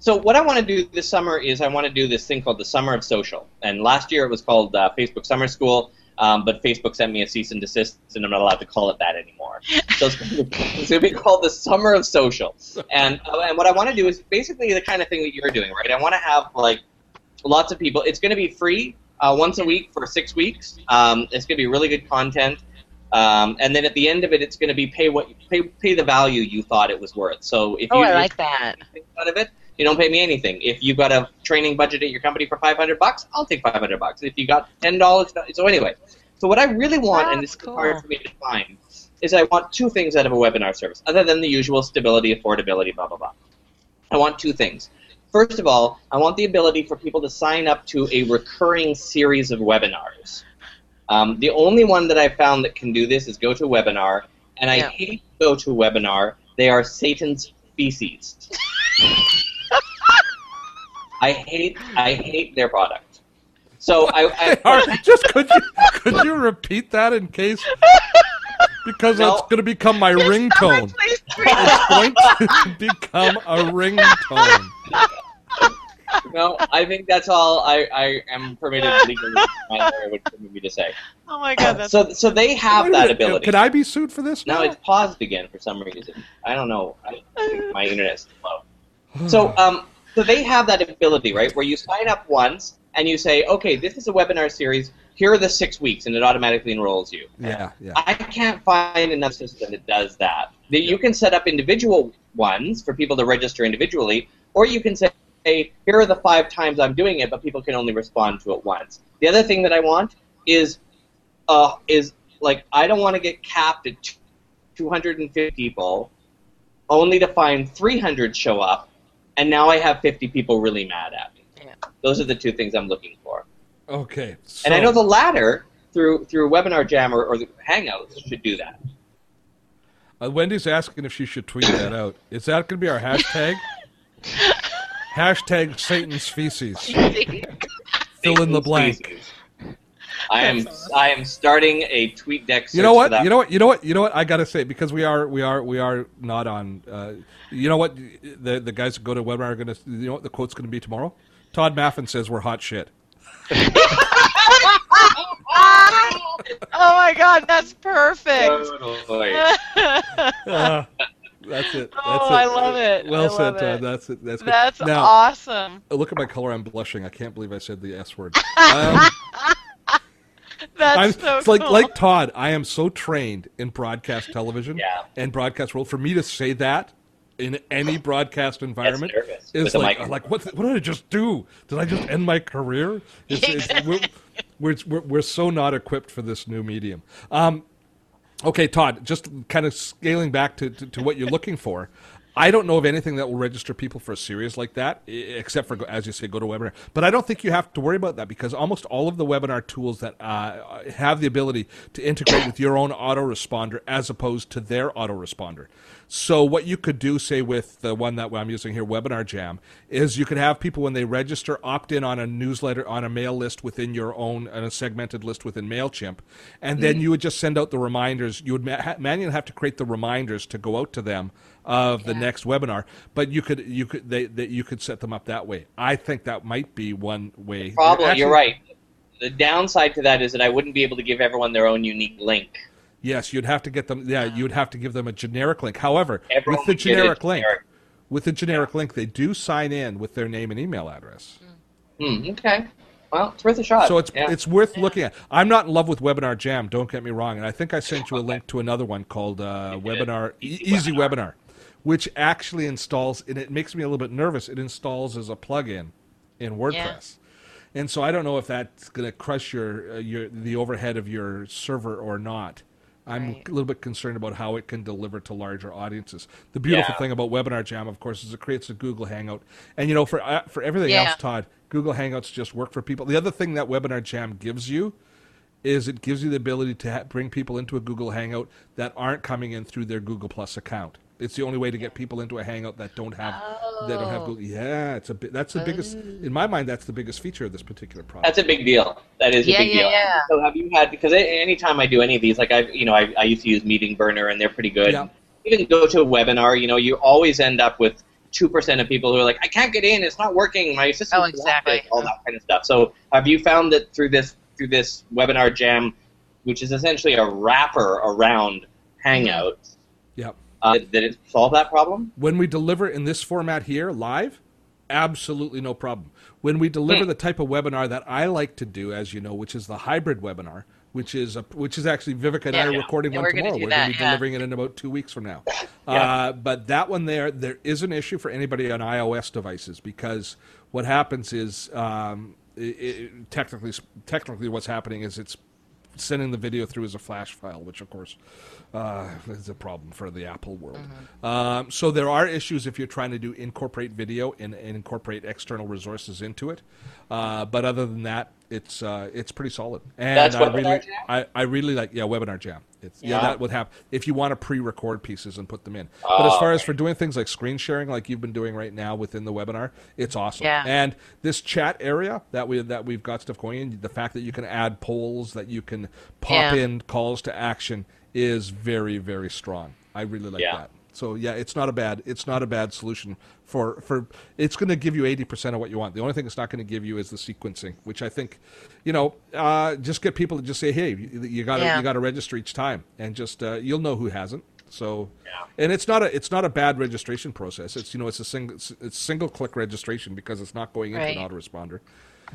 So what I want to do this summer is I want to do this thing called the Summer of Social. And last year it was called uh, Facebook Summer School, um, but Facebook sent me a cease and desist, and I'm not allowed to call it that anymore. So it's going to be called the Summer of Social. And uh, and what I want to do is basically the kind of thing that you're doing, right? I want to have like lots of people. It's going to be free uh, once a week for six weeks. Um, it's going to be really good content. Um, and then at the end of it, it's going to be pay what pay pay the value you thought it was worth. So if Oh, you I like that. out of it, you don't pay me anything. If you've got a training budget at your company for 500 bucks, I'll take 500 bucks. If you got $10, so anyway. So what I really want, and this is cool. hard for me to find, is I want two things out of a webinar service, other than the usual stability, affordability, blah, blah, blah. I want two things. First of all, I want the ability for people to sign up to a recurring series of webinars. Um, the only one that I've found that can do this is GoToWebinar, and I Yeah. hate GoToWebinar. They are Satan's feces. I hate I hate their product. So I, I All right, just could you could you repeat that in case because No. that's going to become my ringtone. Please, It's going to become a ringtone. no, I think that's all I, I am permitted legally. My lawyer would permit me to say. Oh my god, that's So so they have that ability. Can I be sued for this? Now now? it's paused again for some reason. I don't know. I think my internet's slow. So um, so they have that ability, right? Where you sign up once and you say, okay, this is a webinar series. Here are the six weeks, and it automatically enrolls you. yeah, yeah. I can't find another system that does that. That you can set up individual ones for people to register individually, or you can say, here are the five times I'm doing it, but people can only respond to it once. The other thing that I want is, uh, is like I don't want to get capped at 250 people, only to find 300 show up, and now I have 50 people really mad at me. Yeah. Those are the two things I'm looking for. Okay. And I know the latter through through Webinar Jam or, or the Hangouts should do that. Uh, Wendy's asking if she should tweet that out. Is that going to be our hashtag? hashtag Satan's feces. Fill in the blank. I am I am starting a tweet deck. You know what? for that. You know what? You know what? You know what? I gotta say because we are we are we are not on. Uh, you know what? The the guys that go to webinar are gonna. You know what the quote's gonna be tomorrow? Todd Maffin says we're hot shit. oh my god, that's perfect. Totally. Uh, that's it. That's Oh, it. I love it. Well I said, Todd. it. That's it. That's good. That's now, awesome. look at my color. I'm blushing. I can't believe I said the S word. Um, That's I'm, so it's like cool. like Todd. I am so trained in broadcast television Yeah. and broadcast world. For me to say that in any broadcast environment nervous is like like what what did I just do? Did I just end my career? It's, it's, we're, we're, we're we're so not equipped for this new medium. Um, okay, Todd. Just kind of scaling back to, to, to what you're looking for. I don't know of anything that will register people for a series like that, except for, as you say, GoToWebinar. But I don't think you have to worry about that because almost all of the webinar tools that uh, have the ability to integrate with your own autoresponder as opposed to their autoresponder. So what you could do, say with the one that I'm using here, Webinar Jam, is you could have people when they register opt in on a newsletter on a mail list within your own, on a segmented list within Mailchimp, and then you would just send out the reminders. You would manually have to create the reminders to go out to them of the next webinar, but you could you could they, they you could set them up that way. I think that might be one way. Problem, Actually- you're right. The downside to that is that I wouldn't be able to give everyone their own unique link. Yes, you'd have to get them. Yeah, you'd have to give them a generic link. However, Everyone with the would get a generic link, with the generic link, they do sign in with their name and email address. Hmm, okay. Well, it's worth a shot. So it's Yeah. it's worth looking at. I'm not in love with Webinar Jam. Don't get me wrong. And I think I sent you a link to another one called uh, Webinar Easy Easy Webinar. Webinar, which actually installs and it makes me a little bit nervous. It installs as a plugin in WordPress. And so I don't know if that's going to crush your uh, your the overhead of your server or not. I'm Right. a little bit concerned about how it can deliver to larger audiences. The beautiful Yeah. thing about Webinar Jam, of course, is it creates a Google Hangout, and you know for uh, for everything Yeah. else, Todd, Google Hangouts just work for people. The other thing that Webinar Jam gives you is it gives you the ability to ha- bring people into a Google Hangout that aren't coming in through their Google Plus account. It's the only way to get people into a Hangout that don't have that don't have Oh. Google. Yeah, it's a bi- that's the oh. biggest in my mind. That's the biggest feature of this particular product. That's a big deal. That is Yeah, a big yeah, deal. yeah. So have you had because a- anytime I do any of these, like I, you know, I, I used to use Meeting Burner and they're pretty good. Yeah. Even go to a webinar, you know, you always end up with two percent of people who are like, I can't get in, it's not working, my system, Oh, exactly. all that kind of stuff. So have you found that through this through this webinar jam, which is essentially a wrapper around Hangouts, Yep. Uh, that it solve that problem? When we deliver in this format here live, absolutely no problem. When we deliver Hmm. the type of webinar that I like to do, as you know, which is the hybrid webinar, which is a, which is actually Viveka and I Yeah. are recording Yeah, one we're gonna tomorrow. we're going to be yeah. delivering it in about two weeks from now. Uh, but that one there, there is an issue for anybody on iOS devices because what happens is um, it, it, technically, technically, what's happening is it's sending the video through as a flash file, which of course uh, is a problem for the Apple world. Um, so there are issues if you're trying to do incorporate video and, and incorporate external resources into it. Uh, but other than that, it's uh, it's pretty solid. And That's I really? I, I really like yeah, Webinar Jam. It's, yeah. Yeah. that would happen if you want to pre-record pieces and put them in. but as Oh, far as for doing things like screen sharing, like you've been doing right now within the webinar, it's awesome. Yeah. And this chat area that we that we've got stuff going in, the fact that you can add polls, that you can pop Yeah. in calls to action is very very strong. I really like Yeah. that. So yeah, it's not a bad it's not a bad solution for for it's going to give you eighty percent of what you want. The only thing it's not going to give you is the sequencing, which I think, you know, uh, just get people to just say, hey, you got to Yeah. you got to register each time, and just uh, you'll know who hasn't. So, Yeah. and it's not a it's not a bad registration process. It's you know it's a single it's, single click registration because it's not going into Right. an autoresponder.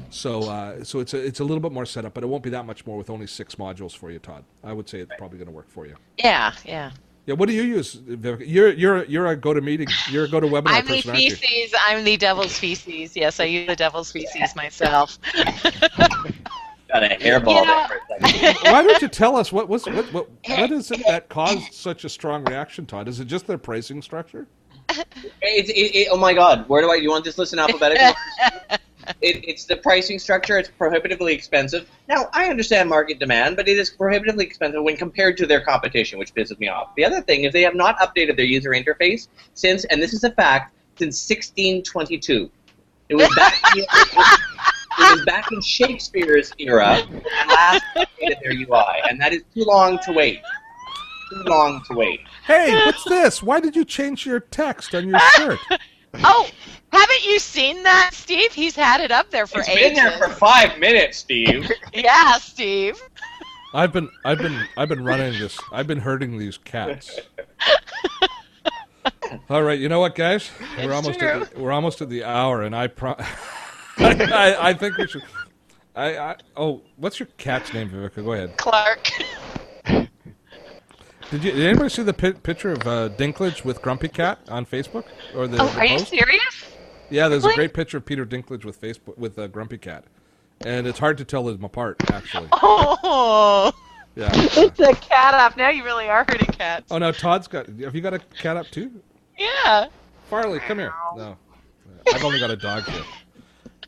So uh, so it's a, it's a little bit more setup, but it won't be that much more with only six modules for you, Todd. I would say it's probably going to work for you. Yeah, yeah. Yeah, what do you use, Viveka? You're you're you're a go to meeting, you're a go to webinar I'm the person, feces. I'm the devil's feces. Yes, I use the devil's feces myself. Got a hairball You know- there for a second. Why don't you tell us what was what what what is it that caused such a strong reaction, Todd? Is it just their pricing structure? It's, it, it, oh my god, where do I? You want this listen alphabetically? It, it's the pricing structure. It's prohibitively expensive. Now I understand market demand, but it is prohibitively expensive when compared to their competition, which pisses me off. The other thing is they have not updated their user interface since, and this is a fact, since 1622. It was back. it was back in Shakespeare's era, and last updated their UI, and that is too long to wait. Too long to wait. Hey, what's this? Why did you change your text on your shirt? Oh, haven't you seen that, Steve? He's had it up there for It's ages. been there for five minutes, Steve. Yeah, Steve. I've been I've been I've been running this. I've been herding these cats. All right, you know what, guys? We're It's almost true. at the, we're almost at the hour, and I pro- I, I, I think we should. I, I oh, what's your cat's name, Viveka? Go ahead. Clark. Did you? Did anybody see the pi- picture of uh, Dinklage with Grumpy Cat on Facebook or the? Oh, the are you serious? Yeah, there's a great picture of Peter Dinklage with Facebook with uh, Grumpy Cat, and it's hard to tell them apart actually. Oh, Yeah. it's a cat up. Now you really are hurting cats. Oh no, Todd's got. Have you got a cat up too? Yeah. Farley, come here. No, I've only got a dog here.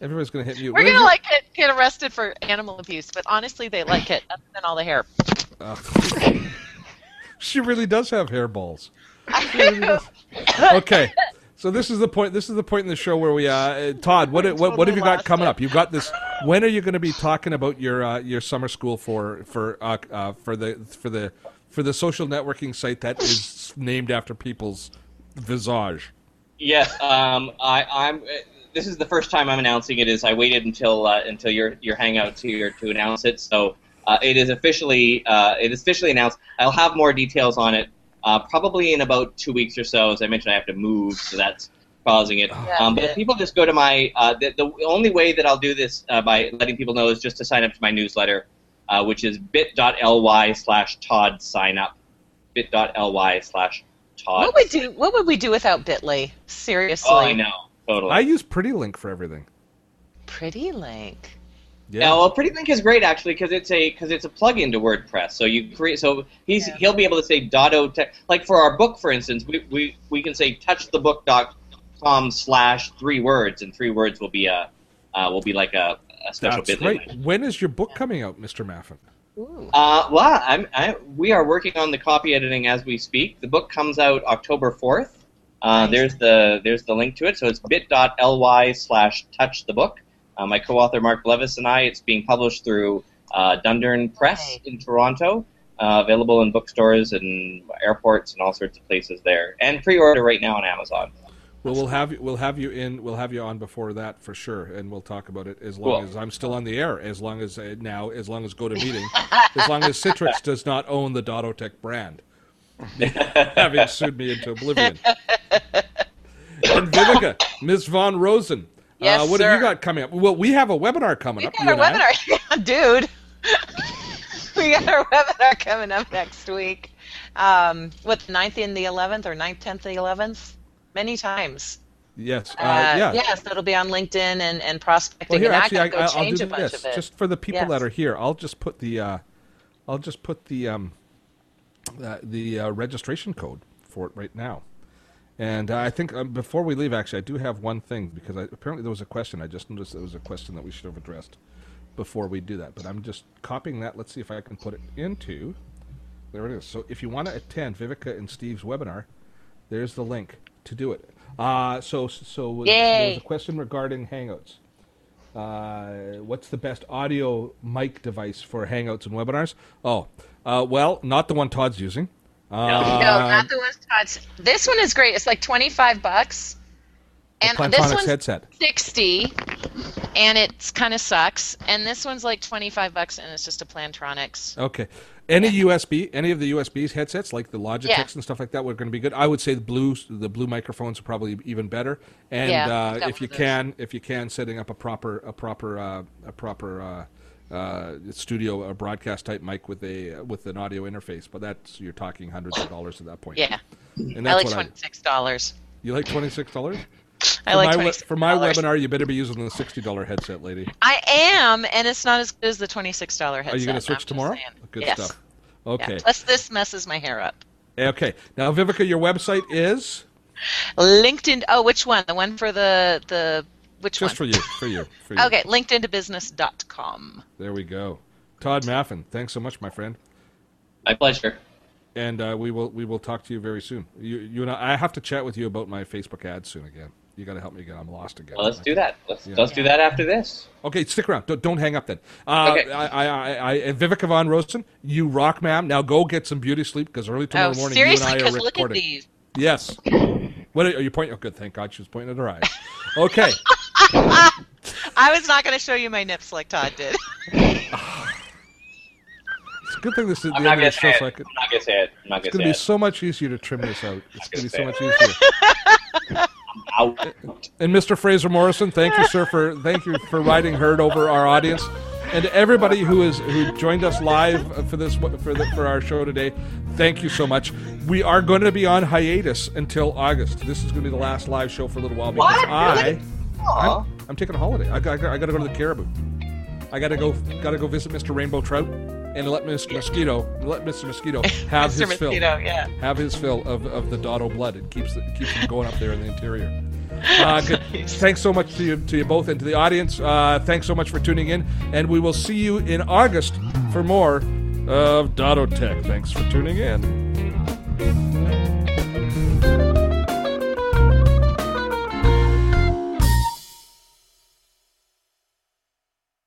Everybody's gonna hit you. We're Where's gonna like get, get arrested for animal abuse, but honestly, they like it. Other than all the hair. Ugh. she really does have hairballs. Really. Okay, so this is the point. This is the point in the show where we, uh, uh, Todd, what what what have you got coming up? You've got this. When are you going to be talking about your uh, your summer school for for uh, uh, for the for the for the social networking site that is named after people's visage? Yes, um, I, I'm. This is the first time I'm announcing it. Is I waited until uh, until your your hangouts here to announce it. So uh, it is officially uh, it is officially announced. I'll have more details on it uh, probably in about two weeks or so. As I mentioned, I have to move, so that's causing it. Um, but if people just go to my uh, the, the only way that I'll do this uh, by letting people know is just to sign up to my newsletter, uh, which is bit.ly slash Tod sign up. Bit.ly slash Tod. What would do? What would we do without Bitly? Seriously. Oh, I know. Totally. I use Pretty Link for everything. Pretty Link. Yeah. Yeah, well, Pretty Link is great actually because it's a because it's a plugin to WordPress. So you create so he's Yeah. he'll be able to say dotto te- like for our book for instance we, we, we can say touchthebook.com slash three words and three words will be a uh, will be like a, a special That's bit. great. When is your book coming out, Mr. Maffin? Uh, well, I'm, I, we are working on the copy editing as we speak. The book comes out October fourth. Uh, Nice. There's the there's the link to it. So it's bit.ly slash touch the book. Uh, my co-author Mark Levis and I. It's being published through uh, Dundurn Press Right. in Toronto. Uh, available in bookstores and airports and all sorts of places there, and pre-order right now on Amazon. Well, we'll have you. We'll have you in. We'll have you on before that for sure, and we'll talk about it as long Cool. as I'm still on the air. As long as uh, now, as long as GoToMeeting, as long as Citrix does not own the Dottotech brand, having sued me into oblivion. and Viveka, Ms. Von Rosen, Yes, uh, what have you got coming up? Well, we have a webinar coming We up. got you our and I. webinar, dude. we got our webinar coming up next week. Um, what the 9th and the 11th, or 9th, 10th, the 11th? Many times. Yes. Uh, Uh, yeah. Yes, it'll be on LinkedIn and, and prospecting. Well, here and actually, I I, can go I'll do a bunch this of it. just for the people Yes. that are here. I'll just put the, uh, I'll just put the um, uh, the uh, registration code for it right now. And uh, I think um, before we leave, actually, I do have one thing because I, apparently there was a question. I just noticed there was a question that we should have addressed before we do that. But I'm just copying that. Let's see if I can put it into. There it is. So if you want to attend Viveka and Steve's webinar, there's the link to do it. Uh, so so there was a question regarding Hangouts. Uh, what's the best audio mic device for Hangouts and webinars? Oh, uh, well, not the one Tod's using. Uh, no, not the ones Tod's. This one is great. It's like 25 bucks. And this one's headset. 60 and it's kind of sucks. And this one's like 25 bucks and it's just a Plantronics. Okay. Any USB, any of the USBs headsets, like the Logitech Yeah. and stuff like that, were going to be good. I would say the blue, the blue microphones are probably even better. And Yeah, uh, if you can, if you can, setting up a proper, a proper, uh, a proper uh, studio, a broadcast type mic with a with an audio interface. But that's you're talking hundreds of dollars at that point. Yeah. and I that's like $26. You like twenty six dollars? I like my, $26. for my webinar, you better be using the sixty dollar headset, lady. I am, and it's not as good as the $26 headset. Are you going to switch tomorrow? Good yes. stuff. Yeah. Okay. Plus, this messes my hair up. Okay. Now, Viveka, your website is LinkedIn. Oh, which one? The one for the the which just for you. For you. For you. Okay, LinkedIntobusiness.com. There we go. Tod Maffin, thanks so much, my friend. My pleasure. And uh, we will we will talk to you very soon. You you and I, I have to chat with you about my Facebook ads soon again. You got to help me again. I'm lost again. Well, let's do that. Let's Yeah. let's do that after this. Okay, stick around. Don't, don't hang up then. Uh, Okay. I, I, I, I, Viveka Von Rosen, you rock, ma'am. Now go get some beauty sleep because early tomorrow Oh, morning seriously? you and I Because are look at these. Yes. What are, are you pointing? Oh, good. Thank God she was pointing at her eyes. Okay. I was not going to show you my nips like Tod did. It's a good thing this is the I'm end not of gonna the show, so I could. I'm not gonna say it. I'm not It's gonna going to be say so much easier to trim this out. It's going to be so gonna much say easier. it. Out. And Mr. Fraser Morrison, thank you, sir, for thank you for riding herd over our audience, and everybody who is who joined us live for this for the, for our show today. Thank you so much. We are going to be on hiatus until August. This is going to be the last live show for a little while because What? I, really? I'm, I'm taking a holiday. I got, I got to go to the Cariboo. I got to go got to go visit Mr. Rainbow Trout. and let Mr. Mosquito let Mr. Mosquito have Mr. his fill. Yeah. Have his fill of, of the Dotto blood. It keeps it keeps him going up there in the interior. Uh. Thanks so much to you, to you both and to the audience. Uh, thanks so much for tuning in, and we will see you in August for more of Dottotech. Thanks for tuning in.